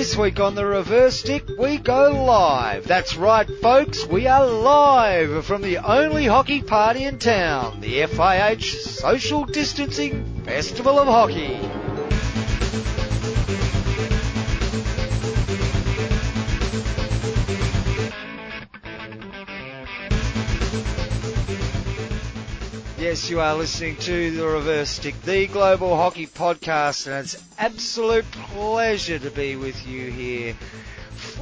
This week on the reverse stick, we go live. That's right, folks, we are live from the only hockey party in town, the FIH Social Distancing Festival of Hockey. Yes, you are listening to the Reverse Stick, the Global Hockey Podcast, and it's absolute pleasure to be with you here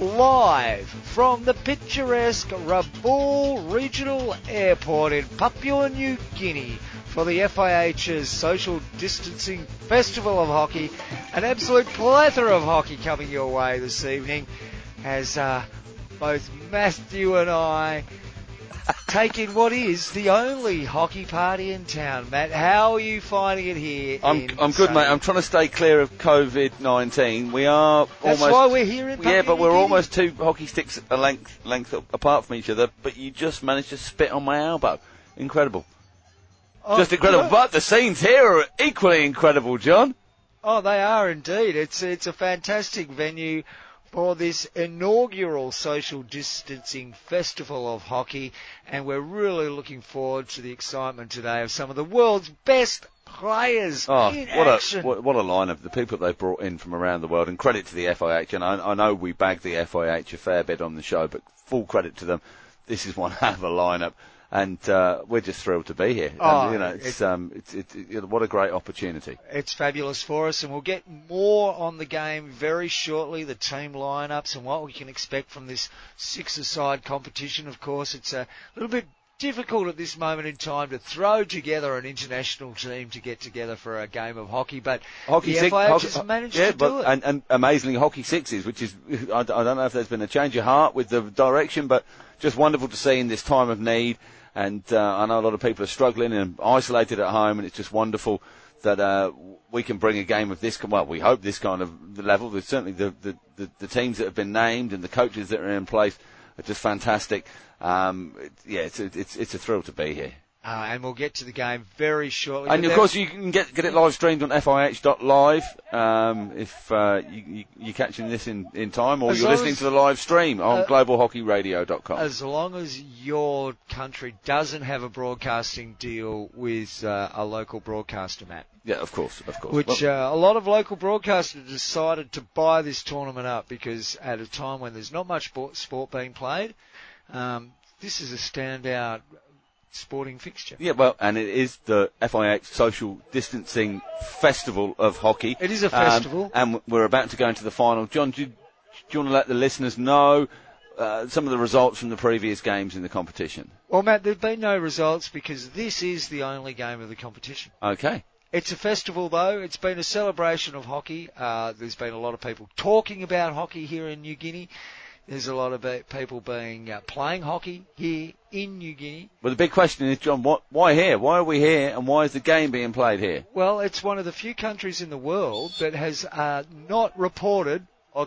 live from the picturesque Rabaul Regional Airport in Papua New Guinea for the FIH's Social Distancing Festival of Hockey. An absolute plethora of hockey coming your way this evening as uh, both Matthew and I taking what is the only hockey party in town. Matt, how are you finding it here? I'm, I'm good, mate. I'm trying to stay clear of COVID 19. We are That's almost. why we're here in Yeah, but we're almost two hockey sticks a length length apart from each other. But you just managed to spit on my elbow. Incredible. Oh, just incredible. good. But the scenes here are equally incredible, John. Oh, they are indeed. It's it's a fantastic venue for this inaugural social distancing festival of hockey, and we're really looking forward to the excitement today of some of the world's best players Oh, in what action. a what, what a lineup! The people they've brought in from around the world, and credit to the FIH. And I, I know we bag the FIH a fair bit on the show, but full credit to them. This is one hell of a lineup, and uh, we're just thrilled to be here. Oh, and, you know, it's it- um, it's, it's know, what a great opportunity. It's fabulous for us, and we'll get more on the game very shortly. The team lineups and what we can expect from this six-a-side competition. Of course, it's a little bit difficult at this moment in time to throw together an international team to get together for a game of hockey, but Hockey the six, FIH hockey- has managed yeah, to but, do it. And, and amazingly hockey sixes, which is I, I don't know if there's been a change of heart with the direction, but just wonderful to see in this time of need. And uh, I know a lot of people are struggling and isolated at home, and it's just wonderful that uh, we can bring a game of this. Well, we hope this kind of level. There's certainly the, the, the, the teams that have been named and the coaches that are in place just fantastic. Um, yeah, it's, it's it's a thrill to be here. Uh, and we'll get to the game very shortly. And But of course, you can get get it live streamed on FIH.live um, if uh, you, you, you're catching this in, in time, or As you're listening as- to the live stream on uh, globalhockeyradio.com. as long as your country doesn't have a broadcasting deal with uh, a local broadcaster, Matt. yeah, of course, of course. Which Well, uh, a lot of local broadcasters decided to buy this tournament up because at a time when there's not much sport, sport being played, um, this is a standout sporting fixture. yeah, well, and it is the FIH Social Distancing Festival of Hockey. It is a Um, festival. and we're about to go into the final. John, do you, do you want to let the listeners know uh, some of the results from the previous games in the competition? Well, Matt, there've been no results because this is the only game of the competition. Okay. It's a festival, though. It's been a celebration of hockey. Uh, there's been a lot of people talking about hockey here in New Guinea. There's a lot of people being uh, playing hockey here in New Guinea. Well, the big question is, John, what, why here? Why are we here, and why is the game being played here? Well, it's one of the few countries in the world that has uh, not reported a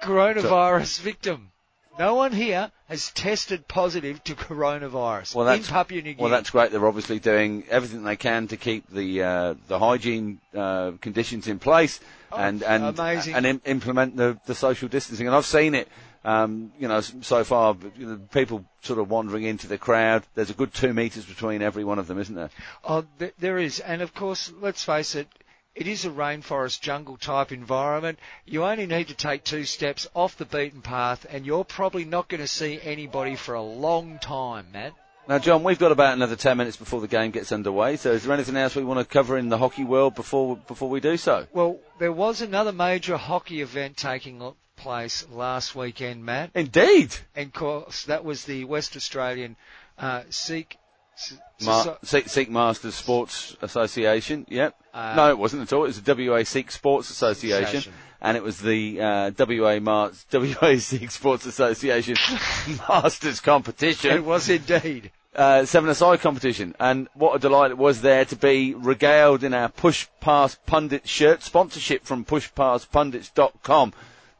coronavirus victim. No one here has tested positive to coronavirus Well, in that's- Papua New Guinea. Well, that's great. They're obviously doing everything they can to keep the uh, the hygiene uh, conditions in place Oh, and and amazing. and im- implement the, the social distancing. And I've seen it, um, you know, so far. You know, people sort of wandering into the crowd. There's a good two meters between every one of them, isn't there? Oh, th- there is, and of course, let's face it, it is a rainforest jungle type environment. You only need to take two steps off the beaten path, and you're probably not going to see anybody for a long time, Matt. Now, John, we've got about another ten minutes before the game gets underway. So, is there anything else we want to cover in the hockey world before before we do so? Well, there was another major hockey event taking place last weekend, Matt, Indeed. and of course that was the West Australian uh, Sikh. Ma- Soci- Sikh, Sikh Masters Sports Association. Yep. Uh, no, it wasn't at all. It was the WA Sikh Sports Association, Association. and it was the uh, WA Mar- WA Sikh Sports Association Masters competition. it was indeed. uh, seven-a-side competition. And what a delight it was there to be regaled in our Push Past Pundit shirt, sponsorship from PushPastPundits.com.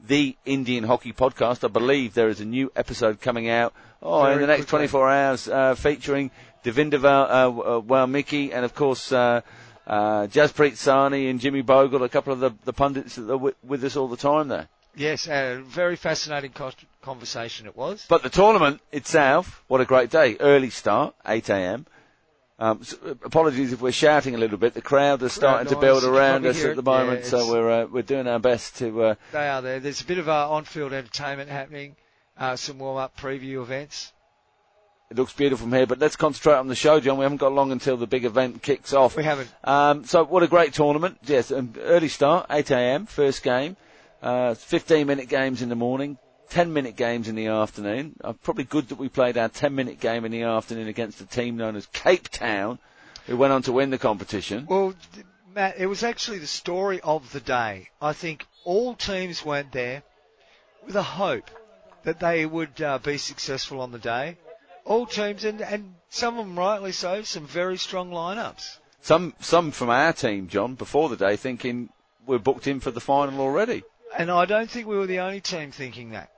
The Indian Hockey Podcast. I believe there is a new episode coming out oh, in the next quickly. 24 hours uh, featuring Devinder Val, uh, uh, Valmiki and of course uh, uh, Jaspreet Sani and Jimmy Bogle, a couple of the, the pundits that are with, with us all the time there. Yes, a very fascinating co- conversation it was. But the tournament itself, what a great day. Early start, 8am. Um, so, apologies if we're shouting a little bit. The crowd is starting to build around us at the moment, Yeah, so we're uh, we're doing our best to. Uh, They are there. There's a bit of uh, on-field entertainment happening, uh, some warm-up preview events. It looks beautiful from here, but let's concentrate on the show, John. We haven't got long until the big event kicks off. We haven't. Um, so what a great tournament. Yes, um, early start, 8 a.m. first game. Uh, 15 minute games in the morning, 10 minute games in the afternoon. Uh, probably good that we played our 10 minute game in the afternoon against a team known as Cape Town, who went on to win the competition. Well, Matt, it was actually the story of the day. I think all teams went there with a hope that they would uh, be successful on the day. All teams, and, and some of them rightly so, some very strong lineups. Some some from our team, John, before the day, thinking we're booked in for the final already. And I don't think we were the only team thinking that.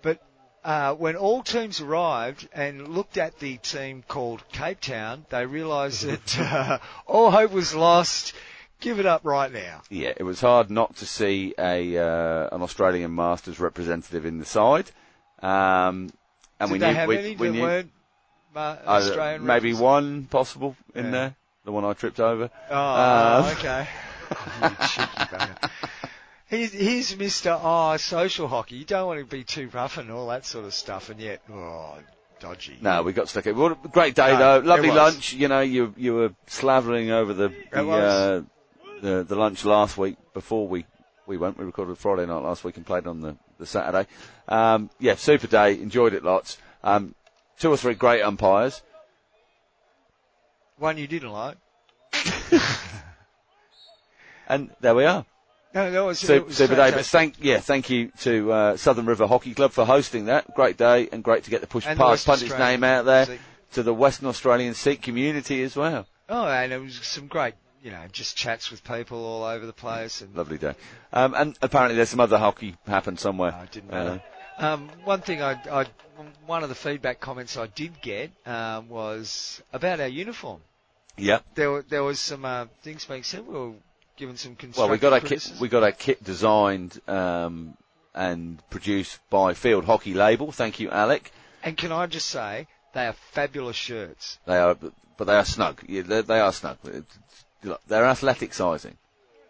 But uh, when all teams arrived and looked at the team called Cape Town, they realised that uh, all hope was lost. Give it up right now. Yeah, it was hard not to see a uh, an Australian Masters representative in the side. Um, and Did we they knew have we, any we that knew weren't uh, maybe one possible in Yeah. there, the one I tripped over. Oh, Uh, okay. You cheeky bugger. He's, he's Mr. Oh, social hockey. You don't want to be too rough and all that sort of stuff, and yet, oh, dodgy. No, we got stuck in. What a great day No, though. Lovely lunch. You know, you you were slavering over the the, uh, the the lunch last week before we we went. We recorded Friday night last week and played on the the Saturday. Um, yeah, super day. Enjoyed it lots. Um, two or three great umpires. One you didn't like. And there we are. No, that was, Super, was super day. But thank, yeah, thank you to uh, Southern River Hockey Club for hosting that. Great day and great to get the push And past Western name out there Sikh. to the Western Australian Sikh community as well. Oh, and it was some great, you know, just chats with people all over the place. And Lovely day. Um, and apparently there's some other hockey happened somewhere. It didn't Uh. Um, one thing I, I, one of the feedback comments I did get um, was about our uniform. yeah. There, were, there was some uh, things being said. We were given some Well, we got our kit. We got our kit designed um, and produced by Field Hockey Label. Thank you, Alec. And can I just say, they are fabulous shirts. They are, but they are snug. Yeah, they, they are snug. It's- They're athletic sizing.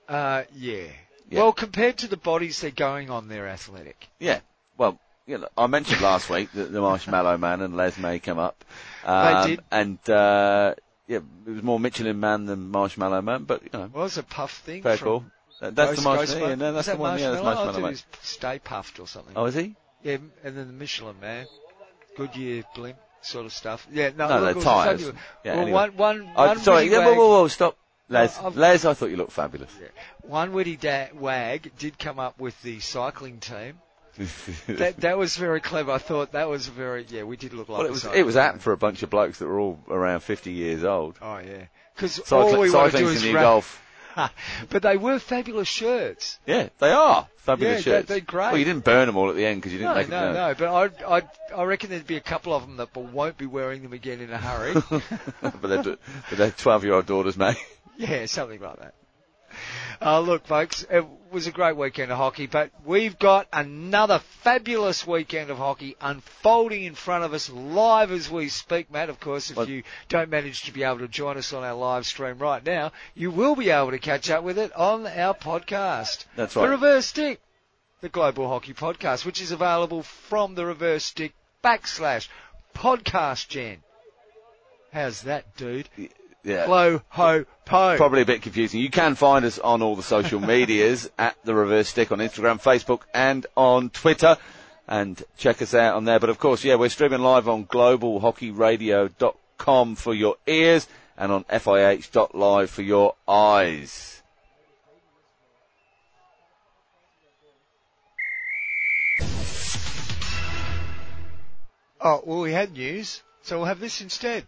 Uh, yeah. Yeah. Well, compared to the bodies they're going on, they're athletic. Yeah. Well, you know, I mentioned last week that the Marshmallow Man and Les May come up. Um, did. And uh, yeah, it was more Michelin Man than Marshmallow Man, but you know, Well, it's a puff thing. very cool. That- That's the Ghost- Marshmallow. Yeah, no, that's Is the one. Yeah, that's Marshmallow? Man. Stay Puft or something. Oh, is he? Yeah, and then the Michelin Man, Goodyear blimp sort of stuff. Yeah, no, No, look, they're tyres. Yeah, well, anyway. one, one, Oh, one sorry. Yeah, whoa, whoa, whoa, stop. Les, I've- um, Les, I thought you looked fabulous. one witty da- wag did come up with the cycling team. That that was very clever. I thought that was very yeah. We did look like well, it was it was apt for a bunch of blokes that were all around 50 years old. Oh yeah, because all we want to do is wrap- golf. but they were fabulous shirts. Yeah, they are fabulous Yeah, shirts. they're- they're great. Well, you didn't burn them all at the end because you didn't No, make no, them. no. no, But I, I, I reckon there'd be a couple of them that won't be wearing them again in a hurry. but they're, but they're 12 year old daughters, mate. yeah, something like that. Uh, look, folks, it was a great weekend of hockey, but we've got another fabulous weekend of hockey unfolding in front of us live as we speak, Matt. Of course, if you don't manage to be able to join us on our live stream right now, you will be able to catch up with it on our podcast. That's The. Reverse Stick, the Global Hockey Podcast, which is available from the Reverse Stick backslash podcast gen. How's that, dude? Yeah. Blow, ho, po. Probably a bit confusing. You can find us on all the social medias at the Reverse Stick on Instagram, Facebook, and on Twitter. And check us out on there. But of course, yeah, we're streaming live on globalhockeyradio.com for your ears and on FIH.live for your eyes. Oh, well, we had news, so we'll have this instead.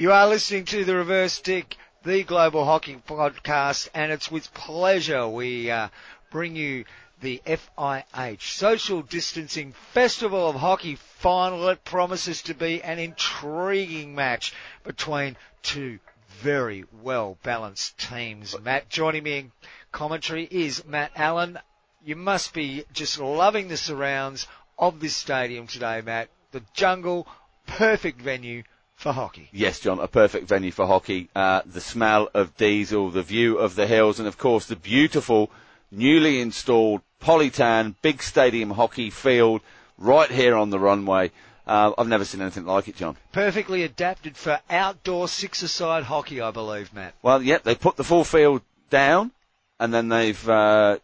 You are listening to the Reverse Stick, the Global Hockey Podcast, and it's with pleasure we uh, bring you the FIH Social Distancing Festival of Hockey final. It promises to be an intriguing match between two very well balanced teams. Matt, joining me in commentary is Matt Allen. You must be just loving the surrounds of this stadium today, Matt. The jungle, perfect venue for hockey. Yes, John, a perfect venue for hockey. Uh, the smell of diesel, the view of the hills, and of course the beautiful, newly installed Polytan big stadium hockey field right here on the runway. Uh, I've never seen anything like it, John. Perfectly adapted for outdoor six-a-side hockey, I believe, Matt. Well, yep, they put the full field down, and then they've uh,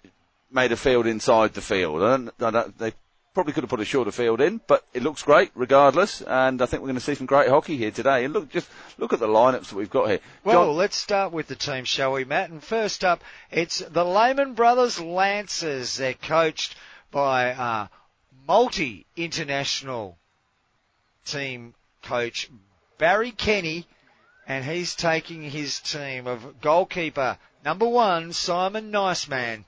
made a field inside the field. I don't, I don't, they probably could have put a shorter field in, but it looks great regardless. And I think we're going to see some great hockey here today. And look, just look at the lineups that we've got here. Well, John, let's start with the team, shall we, Matt? And first up, it's the Lehman Brothers Lancers. They're coached by uh, multi-international team coach Barry Kenny, and he's taking his team of goalkeeper number one, Simon Niceman.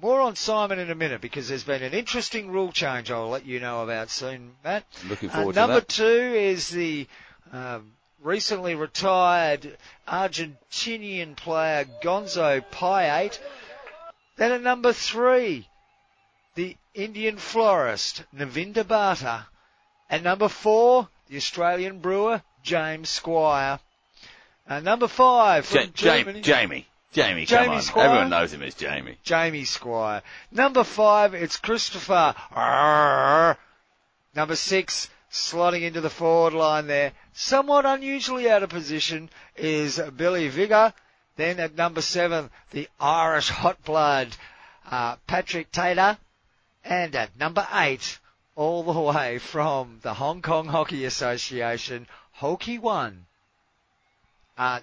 More on Simon in a minute because there's been an interesting rule change I'll let you know about soon, Matt. Looking forward uh, to that. number two is the uh, recently retired Argentinian player Gonzo Payet. Then at number three, the Indian florist Navinda Bhatta. And number four, the Australian brewer James Squire. And number five from Ja- Germany. Jamie. Jamie, Jamie come on. Squire? Everyone knows him as Jamie. Jamie Squire. Number five, it's Christopher. Number six, slotting into the forward line there, somewhat unusually out of position, is Billy Vigor. Then at number seven, the Irish hot blood, uh, Patrick Taylor. And at number eight, all the way from the Hong Kong Hockey Association, Hockey One. Uh,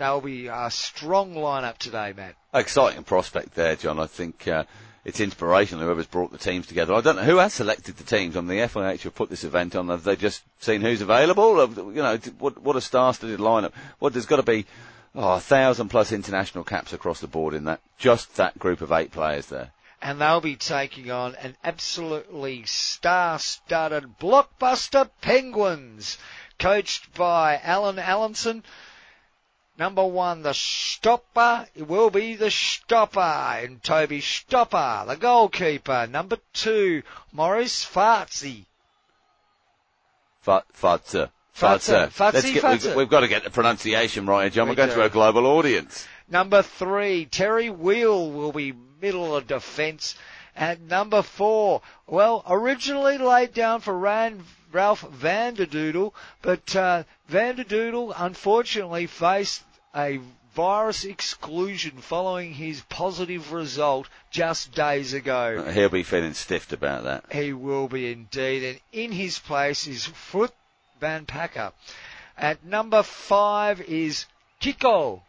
they'll be a strong lineup today, Matt. Exciting prospect there, John. I think uh, it's inspirational. Whoever's brought the teams together. I don't know who has selected the teams on the FIH have put this event on. Have they just seen who's available? You know, what what a star-studded lineup. What there's got to be oh, a thousand plus international caps across the board in that just that group of eight players there. and they'll be taking on an absolutely star-studded blockbuster Penguins, coached by Alan Allenson. Number one, the stopper, it will be the stopper, and Toby Stopper, the goalkeeper. Number two, Maurice Fartsy. Fa- Fadza. Fadza. Fadza. Get, Fadza. we've, we've got to get the pronunciation right, here, John. We We're going do. to a global audience. Number three, Terry Wheel will be middle of defence. At number four, well, originally laid down for Ran, Ralph Vanderdoodle, but uh, Vanderdoodle unfortunately faced a virus exclusion following his positive result just days ago. He'll be feeling stiffed about that. He will be indeed. And in his place is Foot Van Packer. At number five is Kiko,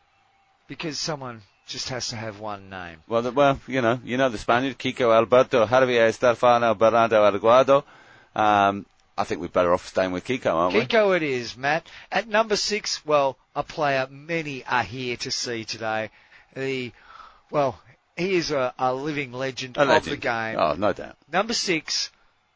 because someone just has to have one name. Well, the, well, you know, you know the Spaniard, Kiko Alberto Javier Estefano Bernardo Arguado. Um, I think we're better off staying with Kiko, aren't we? Kiko it is, Matt. At number six, well, a player many are here to see today. The, well, he is a, a living legend, A of the game. Oh, no doubt. Number six,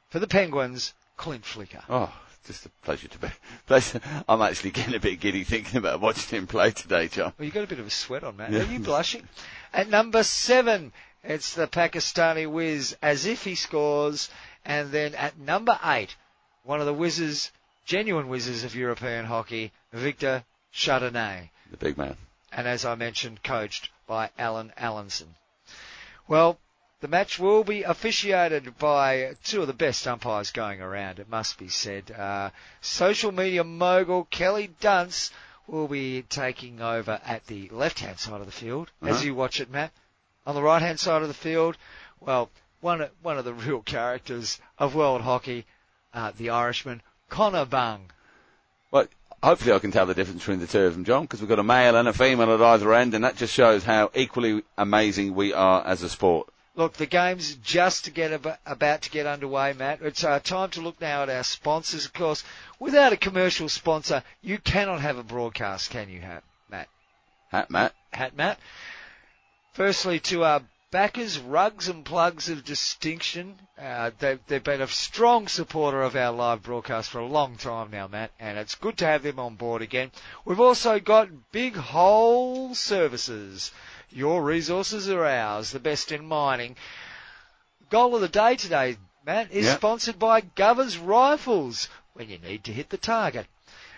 for the Penguins, Clint Flicker. Oh, just a pleasure to be. Pleasure. I'm actually getting a bit giddy thinking about watching him play today, John. Well, you got a bit of a sweat on, Matt. Yeah. Are you blushing? At number seven, it's the Pakistani whiz, as if he scores. And then at number eight, one of the whizzes, genuine whizzes of European hockey, Victor Chardonnay. The big man. And as I mentioned, coached by Alan Allenson. Well, the match will be officiated by two of the best umpires going around, it must be said. Uh, social media mogul Kelly Dunce will be taking over at the left-hand side of the field, as Uh-huh. you watch it, Matt. On the right-hand side of the field, well, one, one of the real characters of world hockey, uh, the Irishman, Connor Bung. Well, hopefully I can tell the difference between the two of them, John, because we've got a male and a female at either end, and that just shows how equally amazing we are as a sport. Look, the game's just to get ab- about to get underway, Matt. It's uh, time to look now at our sponsors. Of course, without a commercial sponsor, you cannot have a broadcast, can you, Hat, Matt? Hat, Matt. Hat, Matt. Firstly, to uh, backers, rugs and plugs of distinction. Uh, they've, they've been a strong supporter of our live broadcast for a long time now, Matt, and it's good to have them on board again. We've also got Big Hole Services. Your resources are ours, the best in mining. Goal of the day today, Matt, is Yeah. sponsored by Govers Rifles when you need to hit the target.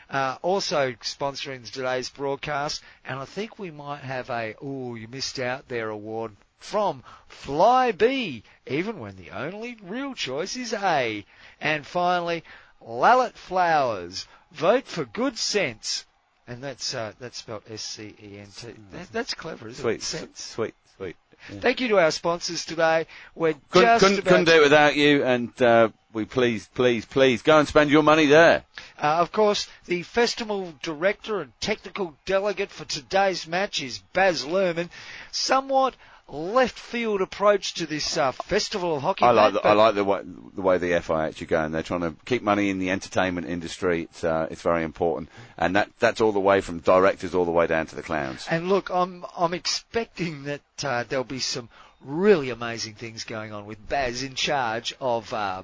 Uh, also sponsoring today's broadcast, and I think we might have a, oh, you missed out there award from Fly B, even when the only real choice is A. And finally, Lallet Flowers. Vote for good sense. And that's, uh, that's spelled S-C-E-N-T. That, that's clever, isn't Sweet, it? Sense. sweet, sweet. Yeah. Thank you to our sponsors today. We're Couldn't, just couldn't, couldn't do it without you, and uh, we please, please, please go and spend your money there. Uh, of course, the festival director and technical delegate for today's match is Baz Luhrmann. Somewhat left field approach to this uh, festival of hockey. I like the, I like the way, the way the FIH are going. They're trying to keep money in the entertainment industry. It's uh, it's very important, and that that's all the way from directors all the way down to the clowns. And look, I'm I'm expecting that uh, there'll be some really amazing things going on with Baz in charge of uh,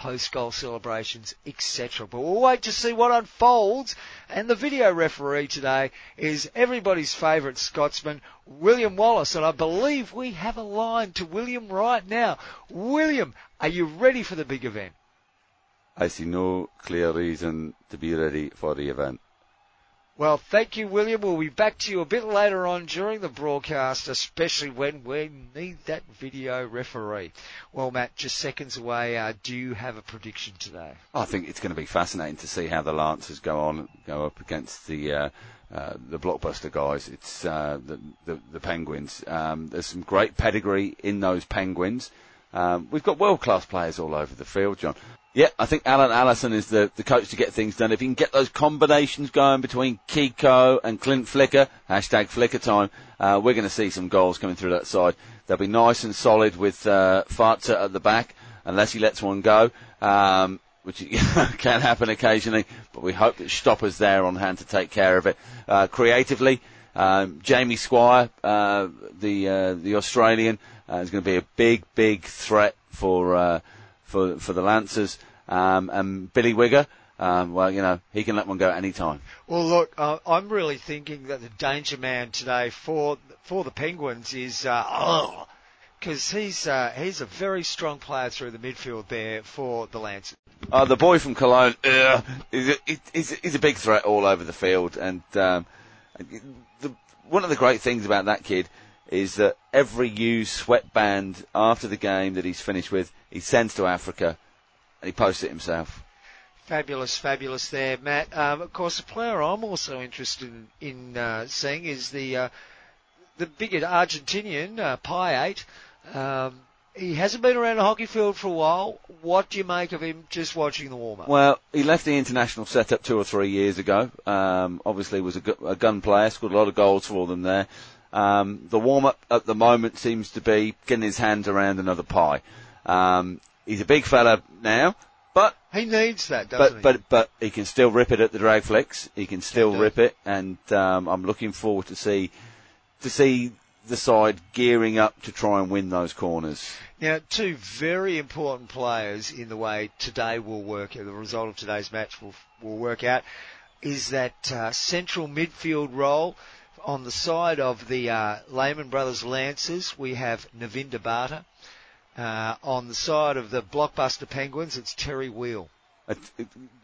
post-goal celebrations, etc. But we'll wait to see what unfolds. And the video referee today is everybody's favourite Scotsman, William Wallace. And I believe we have a line to William right now. William, are you ready for the big event? I see no clear reason to be ready for the event. Well, thank you, William. We'll be back to you a bit later on during the broadcast, especially when we need that video referee. Well, Matt, just seconds away. Uh, do you have a prediction today? I think it's going to be fascinating to see how the Lancers go on, go up against the uh, uh, the blockbuster guys. It's uh, the, the the Penguins. Um, there's some great pedigree in those Penguins. Um, we've got world class players all over the field, John. Yeah, I think Alan Allison is the, the coach to get things done. If he can get those combinations going between Kiko and Clint Flicker, hashtag Flicker time, uh, we're going to see some goals coming through that side. They'll be nice and solid with uh, Fartzer at the back, unless he lets one go, um, which can happen occasionally. But we hope that Stopper's there on hand to take care of it. Uh, creatively, um, Jamie Squire, uh, the uh, the Australian, uh, is going to be a big, big threat for uh, for for the Lancers. Um, and Billy Wigger, um, well, you know, he can let one go at any time. Well, look, uh, I'm really thinking that the danger man today for for the Penguins is uh, because he's uh, he's a very strong player through the midfield there for the Lancers. Uh, the boy from Cologne uh, is, a, is, is a big threat all over the field, and um, the, one of the great things about that kid is that every used sweatband after the game that he's finished with, he sends to Africa, and he posts it himself. Fabulous, fabulous there, Matt. Um, of course, the player I'm also interested in, in uh, seeing is the uh, the big Argentinian uh, Pi Eight. Um, he hasn't been around a hockey field for a while. What do you make of him just watching the warm up? Well, he left the international setup two or three years ago. Um, obviously, was a, gu- a gun player, scored a lot of goals for them there. Um, the warm up at the moment seems to be getting his hands around another pie. Um, he's a big fella now, but he needs that, doesn't but he? but but he can still rip it at the drag flicks. He can still Indeed. rip it, and um, I'm looking forward to see to see the side gearing up to try and win those corners. Now, two very important players in the way today will work, the result of today's match will, will work out, is that uh, central midfield role. On the side of the uh, Lehman Brothers Lancers, we have Navinda Bata. Uh, on the side of the Blockbuster Penguins, it's Terry Wheel.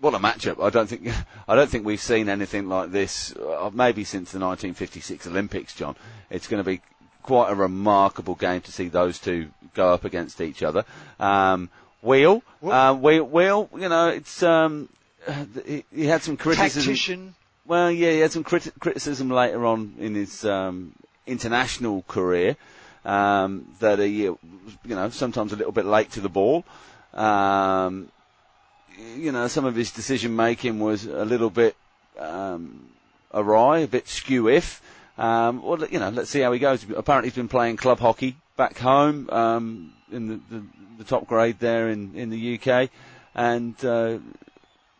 What a matchup! I don't think I don't think we've seen anything like this uh, maybe since the 1956 Olympics, John. It's going to be quite a remarkable game to see those two go up against each other. Um, Wheel, uh, Wheel, Wheel, you know, it's um, he, he had some criticism. Tactician. Well, yeah, he had some criti- criticism later on in his um, international career um, that he, uh, you know, sometimes a little bit late to the ball. Um, you know, some of his decision making was a little bit um, awry, a bit skew if. Um, well, you know, let's see how he goes. Apparently, he's been playing club hockey back home um, in the, the, the top grade there in, in the UK, and uh,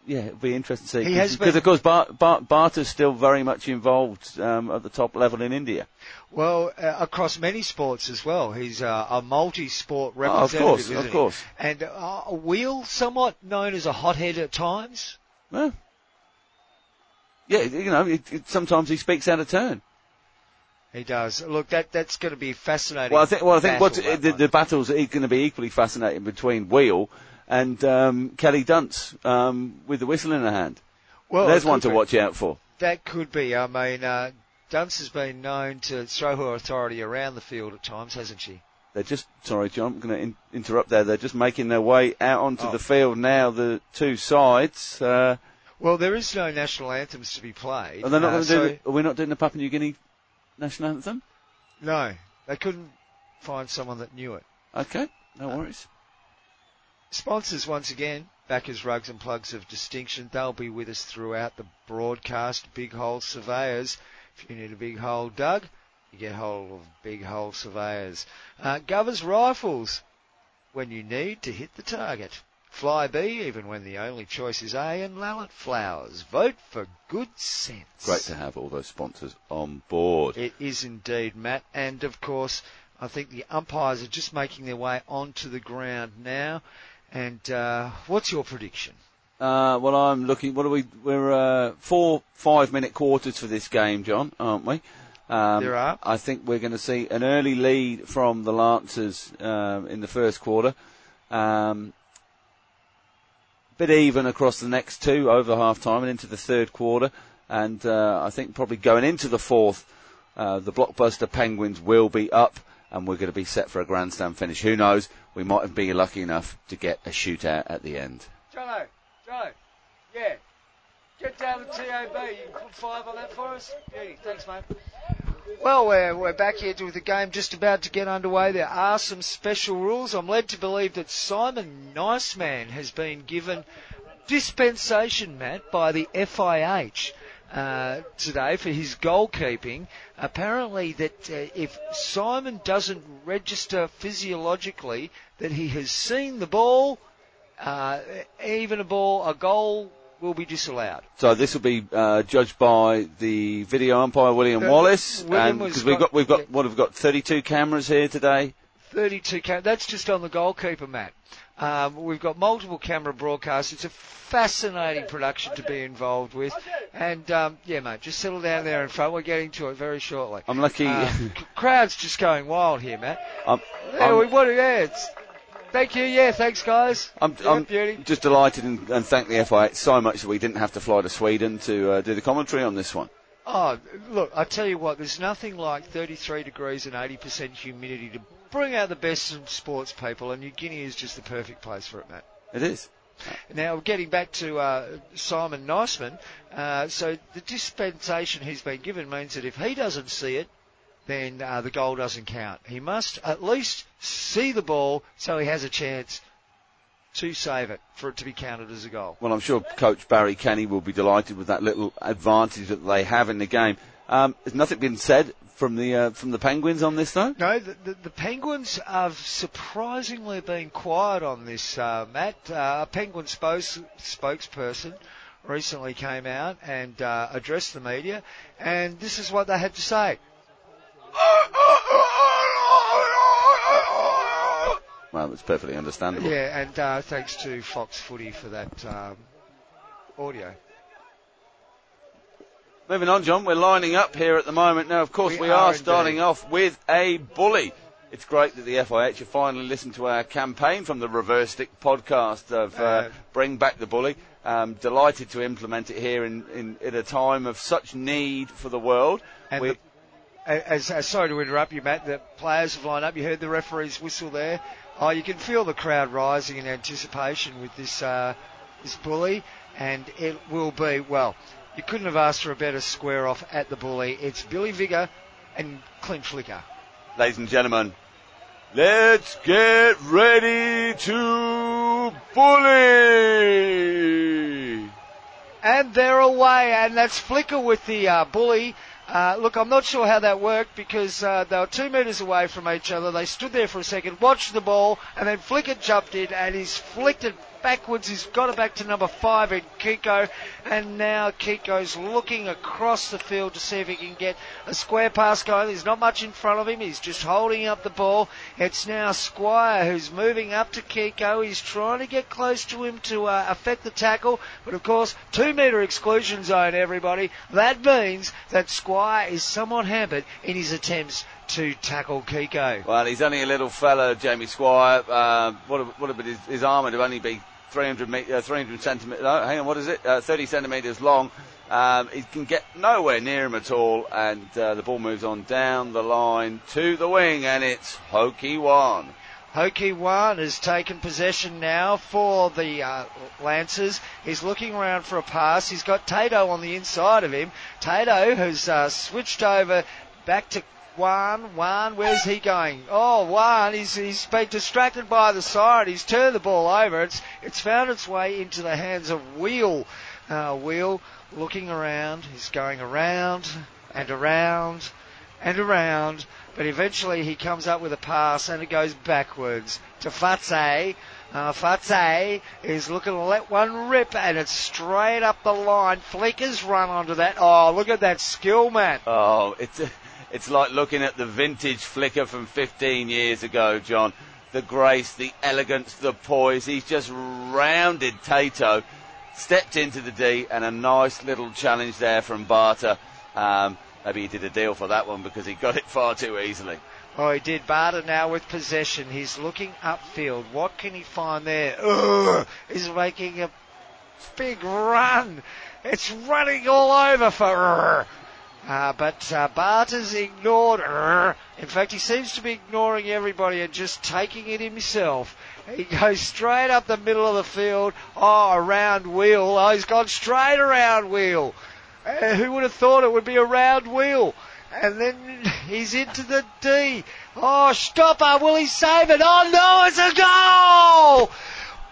yeah, it'll be interesting to see. He has because of course Bar- Bar- Barter's still very much involved um, at the top level in India. Well, uh, across many sports as well. He's uh, a multi-sport Oh, of representative. course, of he? course. And uh, Wheel, somewhat known as a hothead at times. Well, yeah, you know, it, it, sometimes he speaks out of turn. He does. Look, that that's going to be fascinating. Well, I think, well, I think the, the battle's going to be equally fascinating between Wheel and um, Kelly Dunce um, with the whistle in her hand. well, There's one to be. watch out for. That could be. I mean, uh, Dunce has been known to throw her authority around the field at times, hasn't she? They're just sorry, John. I'm going to in, interrupt there. They're just making their way out onto Oh. the field now. The two sides. Uh, Well, there is no national anthems to be played. are they not uh, going to so- do? The, are we not doing the Papua New Guinea national anthem? No, they couldn't find someone that knew it. Okay, no worries. Sponsors once again, Backers Rugs and Plugs of Distinction. They'll be with us throughout the broadcast. Big Hole Surveyors. If you need a big hole dug, you get hold of Big Hole Surveyors. Uh, Govers Rifles. When you need to hit the target. Fly B, even when the only choice is A, and Lallet Flowers. Vote for good sense. Great to have all those sponsors on board. It is indeed, Matt. And of course, I think the umpires are just making their way onto the ground now. And uh, what's your prediction? Uh, well, I'm looking. What are we? We're uh, four five-minute quarters for this game, John, aren't we? Um, There are. I think we're going to see an early lead from the Lancers um, in the first quarter. Um, bit even across the next two over half time and into the third quarter. And uh, I think probably going into the fourth, uh, the blockbuster Penguins will be up and we're going to be set for a grandstand finish. Who knows? We might be lucky enough to get a shootout at the end. Jono, Jono, yeah. Get down to TAB. You can put five on that for us? Beauty. Thanks, mate. Well, we're, we're back here with the game just about to get underway. There are some special rules. I'm led to believe that Simon Niceman has been given dispensation, Matt, by the FIH uh, today for his goalkeeping. Apparently, that uh, if Simon doesn't register physiologically that he has seen the ball, uh, even a ball, a goal will be disallowed. So this will be uh, judged by the video umpire William Uh, Wallace, William and was because we've got- we've got yeah. what have we got 32 cameras here today. 32 cam- that's just on the goalkeeper, Matt. Um, we've got multiple camera broadcasts. It's a fascinating production to be involved with. And, um, yeah, mate, just settle down there in front. We're getting to it very shortly. I'm lucky. Uh, crowd's just going wild here, Matt. I'm, Yeah, I'm- we want to, yeah, it's, thank you. Yeah, thanks, guys. I'm, Yeah, I'm beauty. just delighted and, and thank the FIA so much that we didn't have to fly to Sweden to uh, do the commentary on this one. Oh, look, I tell you what, there's nothing like 33 degrees and 80% humidity to bring out the best in sports people, and New Guinea is just the perfect place for it, Matt. It is. Now, getting back to uh, Simon Niceman, uh, so the dispensation he's been given means that if he doesn't see it, then uh, the goal doesn't count. He must at least see the ball so he has a chance to save it for it to be counted as a goal. Well, I'm sure Coach Barry Kenny will be delighted with that little advantage that they have in the game. Um, has nothing been said from the uh, from the Penguins on this though? No, the, the, the Penguins have surprisingly been quiet on this, uh, Matt. Uh, a Penguin spokes, spokesperson recently came out and uh, addressed the media, and this is what they had to say. Well, it's perfectly understandable. Yeah, and uh, thanks to Fox Footy for that um, audio. Moving on, John, we're lining up here at the moment. Now, of course, We we, are are, starting off with a bully. It's great that the FIH have finally listened to our campaign from the Reverse Stick podcast of uh, Uh, Bring Back the Bully. Um, delighted to implement it here in, in, at a time of such need for the world. And We- the, as, as, sorry to interrupt you, Matt. The players have lined up. You heard the referee's whistle there. Oh, you can feel the crowd rising in anticipation with this uh, this bully, and it will be well. You couldn't have asked for a better square off at the bully. It's Billy Vigor and Clint Flicker. Ladies and gentlemen, let's get ready to bully! And they're away, and that's Flicker with the uh, bully. Uh, look, I'm not sure how that worked because uh, they were two metres away from each other. They stood there for a second, watched the ball, and then Flicker jumped in and he's flicked it backwards. He's got it back to number five in Kiko. And now Kiko's looking across the field to see if he can get a square pass going. There's not much in front of him. He's just holding up the ball. It's now Squire who's moving up to Kiko. He's trying to get close to him to uh, affect the tackle. But of course, two metre exclusion zone, everybody. That means that Squire is somewhat hampered in his attempts to tackle Kiko. Well, he's only a little fella, Jamie Squire. Uh, what been his, his arm would only be 300, me- uh, 300 centimetres, no, hang on, what is it? Uh, 30 centimetres long. Um, he can get nowhere near him at all, and uh, the ball moves on down the line to the wing, and it's Hockey One. Hockey One has taken possession now for the uh, Lancers. He's looking around for a pass. He's got Tato on the inside of him. Tato has uh, switched over back to Juan, Juan, where's he going? Oh, Juan, he's, he's been distracted by the siren. He's turned the ball over. It's, it's found its way into the hands of Wheel. Uh, Wheel looking around. He's going around and around and around. But eventually he comes up with a pass and it goes backwards to Fatse. Uh, Fatse is looking to let one rip and it's straight up the line. Flicker's run onto that. Oh, look at that skill, man. Oh, it's it's like looking at the vintage flicker from 15 years ago, John. The grace, the elegance, the poise. He's just rounded Tato, stepped into the D, and a nice little challenge there from Barter. Um, maybe he did a deal for that one because he got it far too easily. Oh, he did. Barter now with possession. He's looking upfield. What can he find there? Ugh, he's making a big run. It's running all over for uh, but uh, Barter's ignored. In fact, he seems to be ignoring everybody and just taking it himself. He goes straight up the middle of the field. Oh, around wheel. Oh, he's gone straight around wheel. Uh, who would have thought it would be a round wheel? And then he's into the D. Oh, stopper. Will he save it? Oh, no, it's a goal!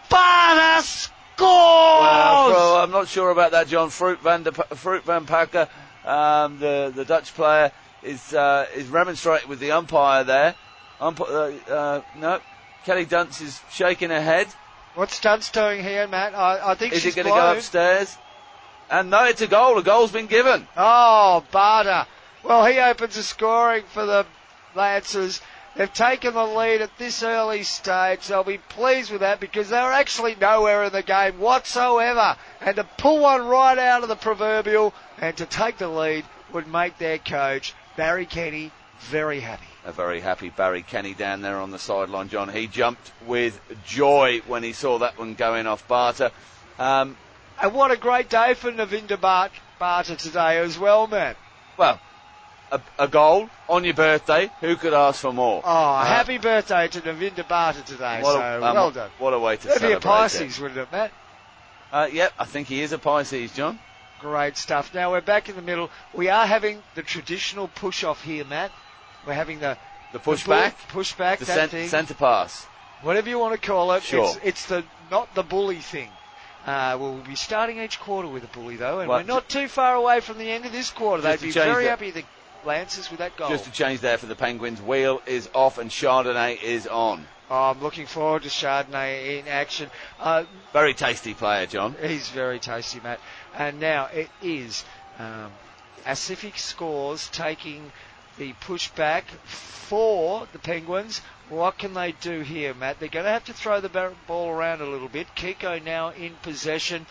Barter scores! Well, I'm not sure about that, John. Fruit Van, de, Fruit Van Packer um, the the Dutch player is uh, is remonstrating with the umpire there. Ump- uh, uh, no, Kelly Dunce is shaking her head. What's Dunce doing here, Matt? I, I think is she's going to go upstairs? And no, it's a goal. A goal's been given. Oh, Barter. Well, he opens the scoring for the Lancers. They've taken the lead at this early stage. They'll be pleased with that because they're actually nowhere in the game whatsoever. And to pull one right out of the proverbial and to take the lead would make their coach, Barry Kenny, very happy. A very happy Barry Kenny down there on the sideline, John. He jumped with joy when he saw that one going off Barter. Um, and what a great day for Navinda Barter today as well, man. Well, a, a, goal on your birthday. Who could ask for more? Oh, uh, happy birthday to Navinda Barter today. So a, um, well done. What a way to That'd celebrate. be a Pisces, it. wouldn't it, Matt? Uh, yep, I think he is a Pisces, John. Great stuff. Now we're back in the middle. We are having the traditional push off here, Matt. We're having the the push back, push back, the that cent- centre pass, whatever you want to call it. Sure. It's, it's the not the bully thing. Uh, we'll be starting each quarter with a bully though, and well, we're not too far away from the end of this quarter. They'd be very happy the Lancers with that goal. Just a change there for the Penguins, Wheel is off and Chardonnay is on. Oh, I'm looking forward to Chardonnay in action. Uh, very tasty player, John. He's very tasty, Matt. And now it is um, Pacific scores taking the pushback for the Penguins. What can they do here, Matt? They're going to have to throw the ball around a little bit. Kiko now in possession.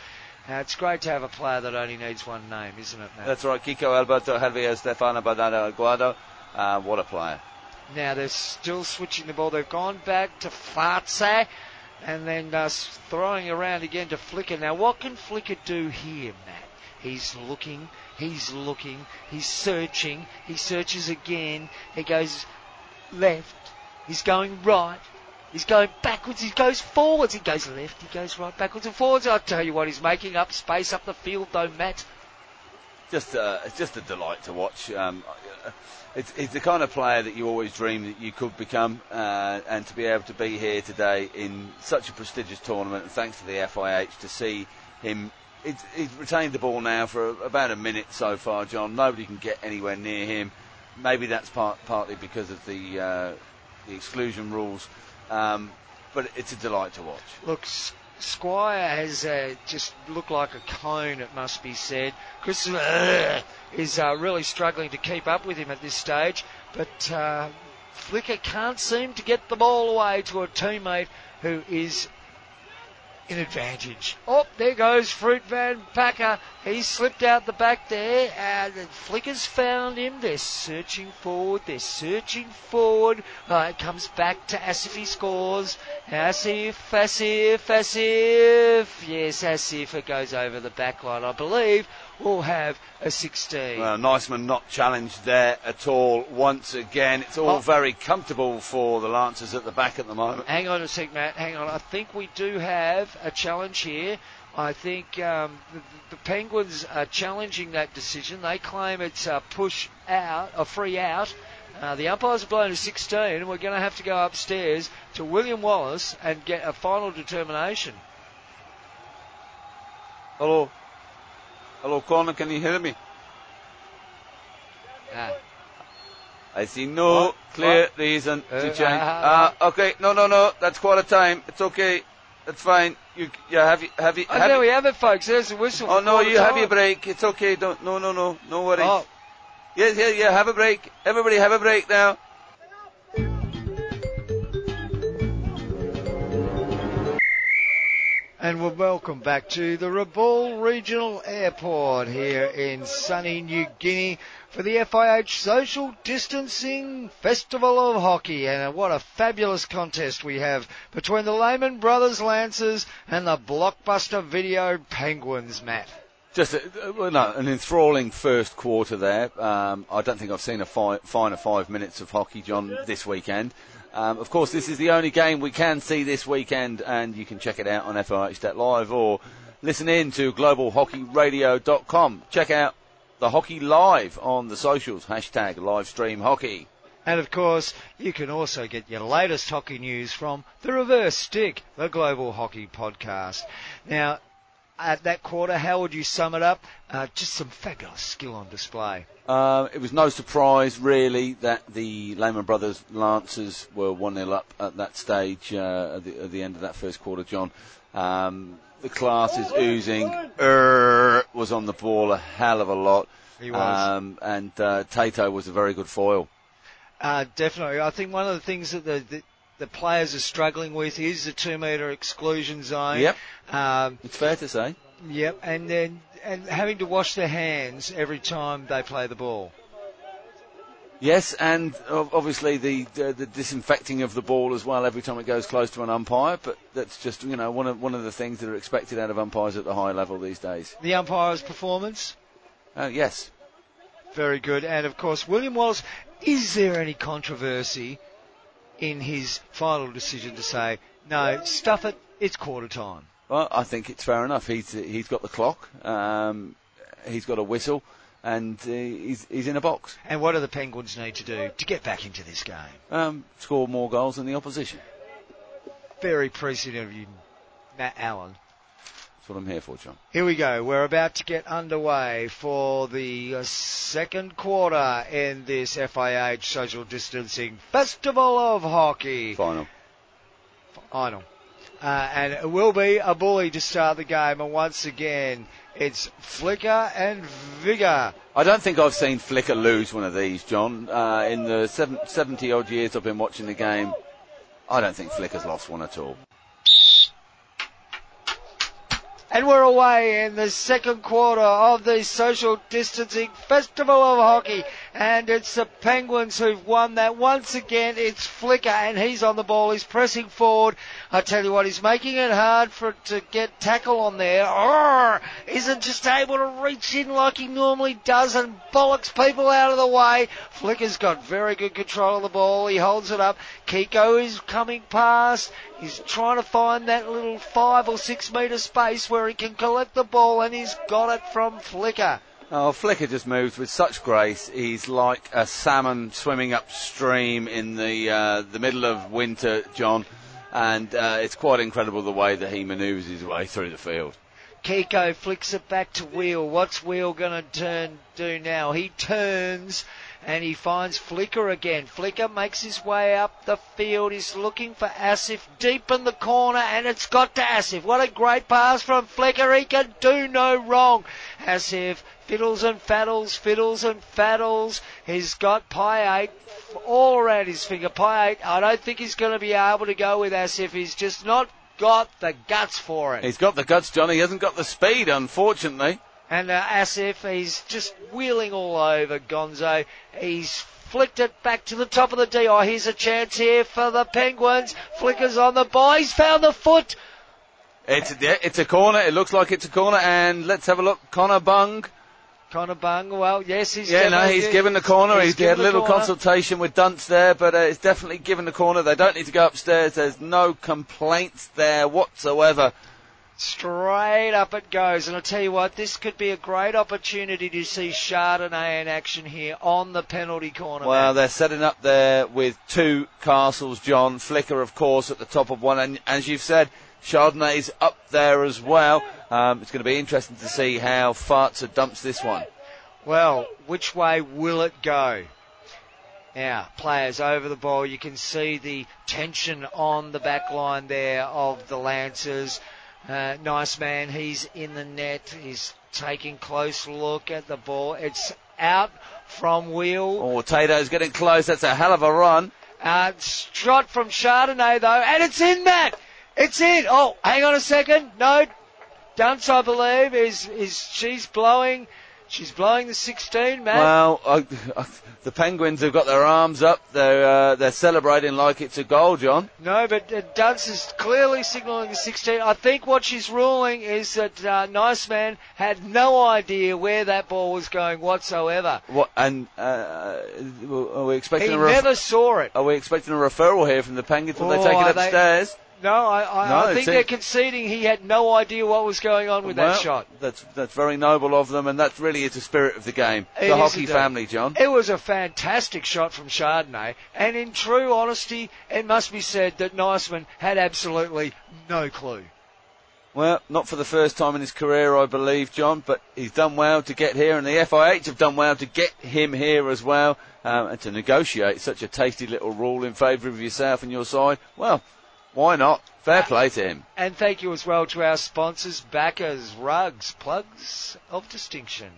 Uh, it's great to have a player that only needs one name, isn't it, Matt? That's right. Kiko Alberto Javier Stefano Badana Aguado. Uh, what a player. Now they're still switching the ball. They've gone back to Fatse and then uh, throwing around again to Flicker. Now what can Flicker do here, Matt? He's looking, he's looking, he's searching, he searches again, he goes left, he's going right, He's going backwards. He goes forwards. He goes left. He goes right, backwards and forwards. I tell you what, he's making up space up the field, though, Matt. Just, uh, it's just a delight to watch. Um, it's, it's the kind of player that you always dream that you could become, uh, and to be able to be here today in such a prestigious tournament, and thanks to the FIH to see him. he's retained the ball now for about a minute so far, John. Nobody can get anywhere near him. Maybe that's part, partly because of the uh, the exclusion rules. Um, but it's a delight to watch. Look, Squire has uh, just looked like a cone, it must be said. Chris uh, is uh, really struggling to keep up with him at this stage, but uh, Flicker can't seem to get the ball away to a teammate who is in advantage. Oh, there goes Fruit Van Packer. He slipped out the back there. and the Flickers found him. They're searching forward. They're searching forward. Uh, it comes back to Asif. He scores. Asif, Asif, Asif. Yes, Asif. It goes over the back line, I believe We'll have a 16. Well, Niceman not challenged there at all once again. It's all oh. very comfortable for the Lancers at the back at the moment. Hang on a sec, Matt. Hang on. I think we do have a challenge here. I think um, the, the, Penguins are challenging that decision. They claim it's a push out, a free out. Uh, the umpires are blown to 16, we're going to have to go upstairs to William Wallace and get a final determination. Hello. Hello, Connor, can you hear me? Ah. I see no what? clear what? reason uh, to change. Uh, uh, okay, no, no, no, that's quarter time. It's okay. That's fine. You, yeah, have you, have you, oh, have there we have it, folks. There's the whistle. Oh no, you time. have your break. It's okay. Don't, no, no, no, no worries. Oh. Yes, yeah, yeah. Have a break. Everybody, have a break now. and we're welcome back to the Rabaul Regional Airport here in sunny New Guinea for the FIH Social Distancing Festival of Hockey. And what a fabulous contest we have between the Lehman Brothers Lancers and the Blockbuster Video Penguins, Matt. Just a, uh, no, an enthralling first quarter there. Um, I don't think I've seen a fi- finer five minutes of hockey, John, this weekend. Um, of course, this is the only game we can see this weekend, and you can check it out on FIH Live or listen in to globalhockeyradio.com. Check out the hockey live on the socials, hashtag livestream hockey. And of course, you can also get your latest hockey news from The Reverse Stick, the Global Hockey Podcast. Now, at that quarter, how would you sum it up? Uh, just some fabulous skill on display. Uh, it was no surprise, really, that the Lehman Brothers Lancers were 1 0 up at that stage uh, at, the, at, the, end of that first quarter, John. Um, the class is oozing. Er, was on the ball a hell of a lot. He was. Um, and uh, Tato was a very good foil. Uh, definitely. I think one of the things that the, the the players are struggling with is the two metre exclusion zone. Yep. Um, it's fair to say. Yep, and then and having to wash their hands every time they play the ball. Yes, and obviously the, the, the disinfecting of the ball as well every time it goes close to an umpire. But that's just you know one of one of the things that are expected out of umpires at the high level these days. The umpire's performance. Uh, yes. Very good, and of course William Wallace. Is there any controversy in his final decision to say, no, stuff it, it's quarter time? Well, I think it's fair enough. He's he's got the clock, um, he's got a whistle, and uh, he's he's in a box. And what do the Penguins need to do to get back into this game? Um, score more goals than the opposition. Very appreciative of you, Matt Allen. That's what I'm here for, John. Here we go. We're about to get underway for the uh, second quarter in this FIH Social Distancing Festival of Hockey. Final. Final. Uh, and it will be a bully to start the game. And once again, it's Flicker and Vigor. I don't think I've seen Flicker lose one of these, John. Uh, in the 70 odd years I've been watching the game, I don't think Flicker's lost one at all. And we're away in the second quarter of the social distancing festival of hockey. And it's the Penguins who've won that. Once again, it's Flicker and he's on the ball. He's pressing forward. I tell you what, he's making it hard for it to get tackle on there. Arr! Isn't just able to reach in like he normally does and bollocks people out of the way. Flicker's got very good control of the ball. He holds it up. Kiko is coming past. He's trying to find that little five or six metre space where he can collect the ball, and he's got it from Flicker. Oh, Flicker just moves with such grace. He's like a salmon swimming upstream in the uh, the middle of winter, John, and uh, it's quite incredible the way that he manoeuvres his way through the field. Kiko flicks it back to Wheel. What's Wheel going to turn do now? He turns and he finds Flicker again. Flicker makes his way up the field. He's looking for Asif deep in the corner and it's got to Asif. What a great pass from Flicker. He can do no wrong. Asif fiddles and faddles, fiddles and faddles. He's got Pi 8 all around his finger. Pie 8, I don't think he's going to be able to go with Asif. He's just not got the guts for it. He's got the guts, Johnny. He hasn't got the speed, unfortunately. And uh, Asif, he's just wheeling all over Gonzo. He's flicked it back to the top of the D. Oh, here's a chance here for the Penguins. Flickers on the ball. He's found the foot. It's yeah, it's a corner. It looks like it's a corner. And let's have a look. Connor Bung. Connor Bung, well, yes, he's yeah, no, he's given the corner. He's, he's had a little corner. consultation with Dunce there, but uh, it's definitely given the corner. They don't need to go upstairs. There's no complaints there whatsoever. Straight up it goes. And I'll tell you what, this could be a great opportunity to see Chardonnay in action here on the penalty corner. Well, they're setting up there with two castles, John. Flicker, of course, at the top of one. And as you've said, Chardonnay's up there as well. Um, it's going to be interesting to see how Fartzer dumps this one. Well, which way will it go? Now, players over the ball. You can see the tension on the back line there of the Lancers. Uh, nice man. He's in the net. He's taking close look at the ball. It's out from Wheel. Oh, Tato's getting close. That's a hell of a run. Uh, shot from Chardonnay though, and it's in that. It's in. Oh, hang on a second. No, Dunce, I believe, is is she's blowing. She's blowing the 16, man. Well, uh, uh, the Penguins have got their arms up. They're uh, they're celebrating like it's a goal, John. No, but uh, Dunce is clearly signalling the 16. I think what she's ruling is that uh, Nice Man had no idea where that ball was going whatsoever. What and uh, are we expecting? He a ref- never saw it. Are we expecting a referral here from the Penguins? Will Oh, they take it are they- upstairs? No, I, I, No, I think they're conceding he had no idea what was going on with well, that shot. That's that's very noble of them, and that really is the spirit of the game. It the hockey family, John. It was a fantastic shot from Chardonnay, and in true honesty, it must be said that Niceman had absolutely no clue. Well, not for the first time in his career, I believe, John, but he's done well to get here, and the FIH have done well to get him here as well, um, and to negotiate such a tasty little rule in favour of yourself and your side. Well, why not? Fair uh, play to him. And thank you as well to our sponsors, Backers, Rugs, Plugs of Distinction.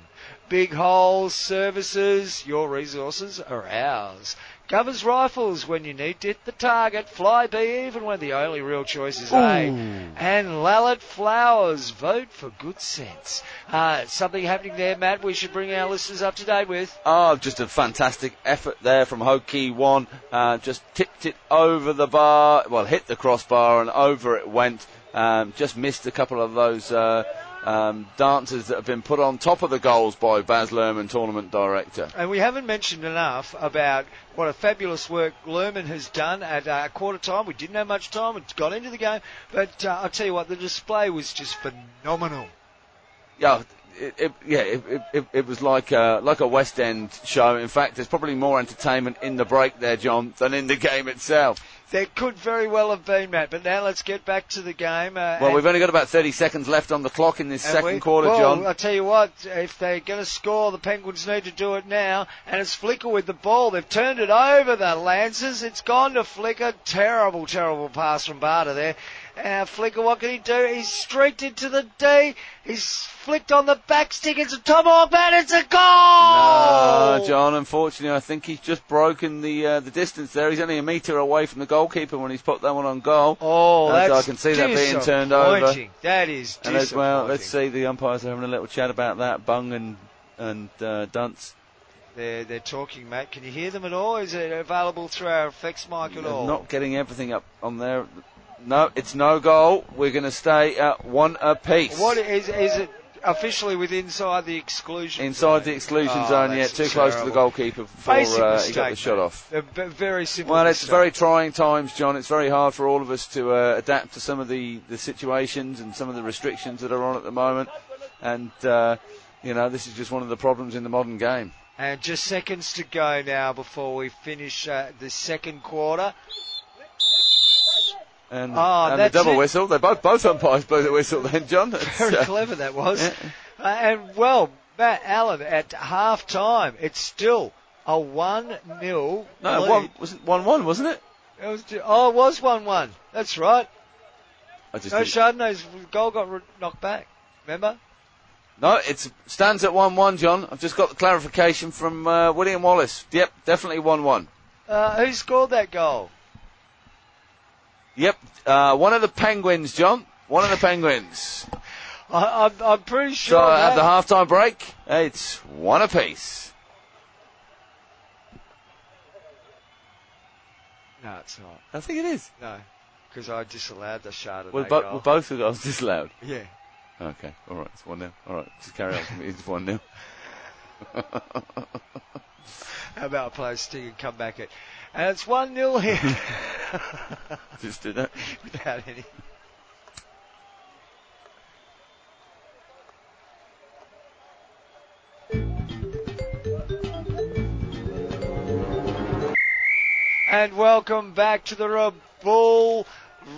Big Hole Services, your resources are ours. Covers rifles when you need to hit the target. Fly B even when the only real choice is A. And Lallet Flowers, vote for good sense. Uh, something happening there, Matt, we should bring our listeners up to date with. Oh, just a fantastic effort there from Hockey One. Uh, just tipped it over the bar, well, hit the crossbar and over it went. Um, just missed a couple of those uh, um, dancers that have been put on top of the goals by Baz Luhrmann, tournament director. And we haven't mentioned enough about what a fabulous work Luhrmann has done at uh, quarter time. We didn't have much time. It got into the game. But uh, I'll tell you what, the display was just phenomenal. Yeah, it, it, yeah, it, it- was like a, like a West End show. In fact, there's probably more entertainment in the break there, John, than in the game itself. There could very well have been, Matt. But now let's get back to the game. Uh, Well, we've only got about 30 seconds left on the clock in this second we- quarter, well, John. I'll tell you what, if they're going to score, the Penguins need to do it now. And it's Flicker with the ball. They've turned it over, the Lancers. It's gone to Flicker. Terrible, terrible pass from Barter there. Uh, Flicker, what can he do? He's streaked into the D. He's flicked on the back stick. It's a tomahawk and it's a goal! No, John. Unfortunately, I think he's just broken the uh, the distance there. He's only a metre away from the goalkeeper when he's put that one on goal. Oh, that's I can see that being turned over. That is And as well, let's see the umpires are having a little chat about that. Bung and and uh, Dunce. They're, they're talking, Matt. Can you hear them at all? Is it available through our effects mic at all? Not getting everything up on there. No, it's no goal. We're going to stay at one apiece. What is is it officially with inside the exclusion? Inside zone? the exclusion Oh, zone, yeah, too close to the goalkeeper before uh, he got the shot off. A b- very simple. Well, it's very trying times, John. It's very hard for all of us to uh, adapt to some of the, the situations and some of the restrictions that are on at the moment. And, uh, you know, this is just one of the problems in the modern game. And just seconds to go now before we finish uh, the second quarter. And, Oh, and the double it. whistle. They both both umpires blew the whistle then, John. It's, Very uh, clever that was. yeah. Uh, and well, Matt Allen at half time, it's still a 1 0 no, lead. one was it one one, wasn't it? It was, oh, it was 1 1. That's right. I just No, Chardonnay's goal got re- knocked back. Remember? No, it stands at 1-1, John. I've just got the clarification from uh, William Wallace. Yep, definitely 1-1. Uh, who scored that goal? Yep, uh, one of the Penguins, John. One of the Penguins. I, I'm, I'm pretty sure. So at the half-time break, it's one apiece. no, it's not. I think it is. No. Because I disallowed the shot. Well, bo- well, both of those disallowed. yeah. Okay, all right, it's one 0 All right, just carry on. It's one 0 How about play a sting and come back at. And it's 1 0 here. Just do that. Without any. And welcome back to the Rabaul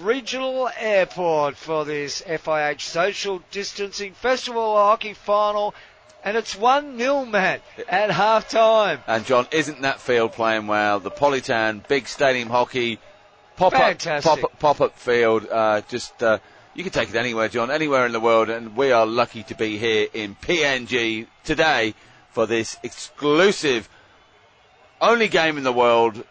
Regional Airport for this FIH Social Distancing Festival Hockey Final. And it's 1 0, Matt, at half time. And John, isn't that field playing well? The Polytown, big stadium hockey, pop up, Fantastic. pop, pop up field. Uh, just uh, you can take it anywhere, John, anywhere in the world, and we are lucky to be here in PNG today for this exclusive, only game in the world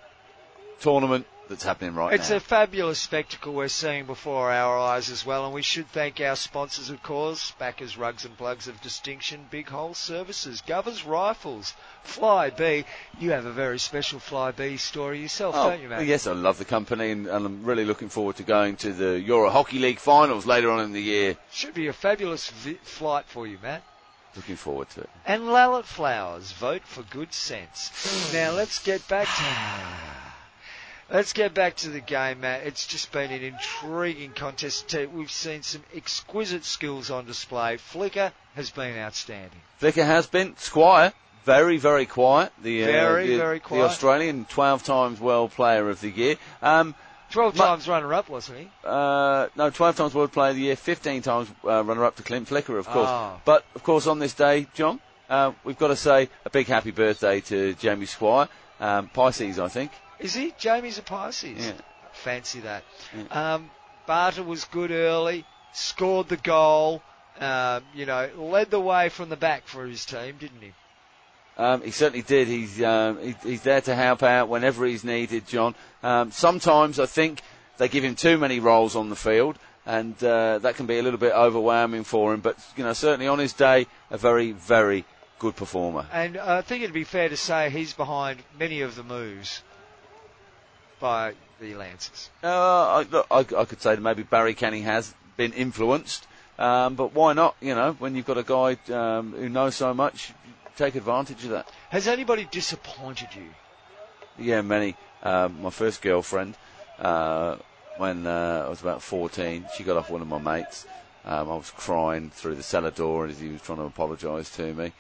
tournament that's happening right It's now. a fabulous spectacle we're seeing before our eyes as well, and we should thank our sponsors, of course, backers, rugs and plugs of distinction, Big Hole Services, Govers Rifles, Fly B. You have a very special Fly B story yourself, Oh, don't you, Matt? yes, I love the company, and, and I'm really looking forward to going to the Euro Hockey League finals later on in the year. Should be a fabulous vi- flight for you, Matt. Looking forward to it. And Lallet Flowers, vote for good sense. now let's get back to. Let's get back to the game, Matt. It's just been an intriguing contest. too. We've seen some exquisite skills on display. Flicker has been outstanding. Flicker has been. Squire, very, very quiet. The, uh, Very, the, very The quiet. Australian 12 times World Player of the Year. Um, 12 Ma- times runner up, wasn't he? uh, no, 12 times World Player of the Year, 15 times uh, runner-up to Clint Flicker, of course. Ah. But, of course, on this day, John, uh, we've got to say a big happy birthday to Jamie Squire. Um, Pisces, I think. Is he? Jamie's a Pisces. Yeah. Fancy that. Yeah. Um, Barter was good early, scored the goal, um, you know, led the way from the back for his team, didn't he? Um, he certainly did. He's um, he, he's there to help out whenever he's needed, John. Um, sometimes I think they give him too many roles on the field, and uh, that can be a little bit overwhelming for him. But you know, certainly on his day, a very, very good performer. And I think it'd be fair to say he's behind many of the moves by the Lancers. Uh, I, I, I could say that maybe Barry Canning has been influenced, um, but why not? You know, when you've got a guy um, who knows so much, take advantage of that. Has anybody disappointed you? Yeah, many. Um, my first girlfriend, uh, when uh, I was about 14, she got off one of my mates. Um, I was crying through the cellar door as he was trying to apologise to me.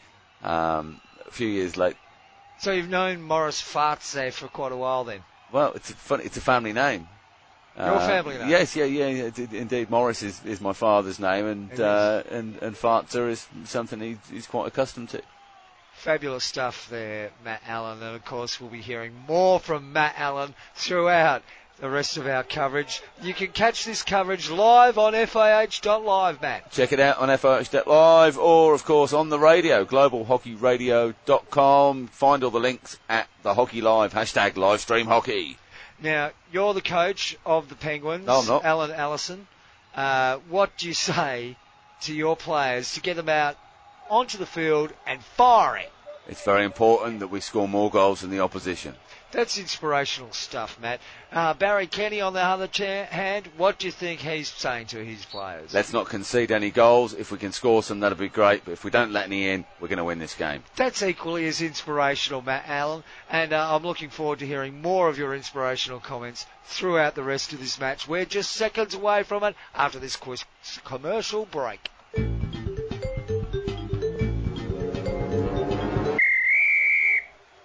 Um, a few years later, So you've known Morris Farts for quite a while then. Well, it's a fun, it's a family name. Your family name? Yes, yeah, yeah, yeah. it- Indeed, Morris is, is my father's name, and It uh, and and Fartzer is something he, he's quite accustomed to. Fabulous stuff there, Matt Allen. And of course, we'll be hearing more from Matt Allen throughout the rest of our coverage. You can catch this coverage live on FAH.live, Matt. Check it out on FOH Live or, of course, on the radio, globalhockeyradio.com. Find all the links at the Hockey Live, hashtag live stream hockey. Now, you're the coach of the Penguins, No, I'm not. Alan Allison. Uh, what do you say to your players to get them out onto the field and firing? It's very important that we score more goals than the opposition. That's inspirational stuff, Matt. Uh, Barry Kenny, on the other hand, what do you think he's saying to his players? Let's not concede any goals. If we can score some, that'll be great. But if we don't let any in, we're going to win this game. That's equally as inspirational, Matt Allen, and uh, I'm looking forward to hearing more of your inspirational comments throughout the rest of this match. We're just seconds away from it after this quick commercial break.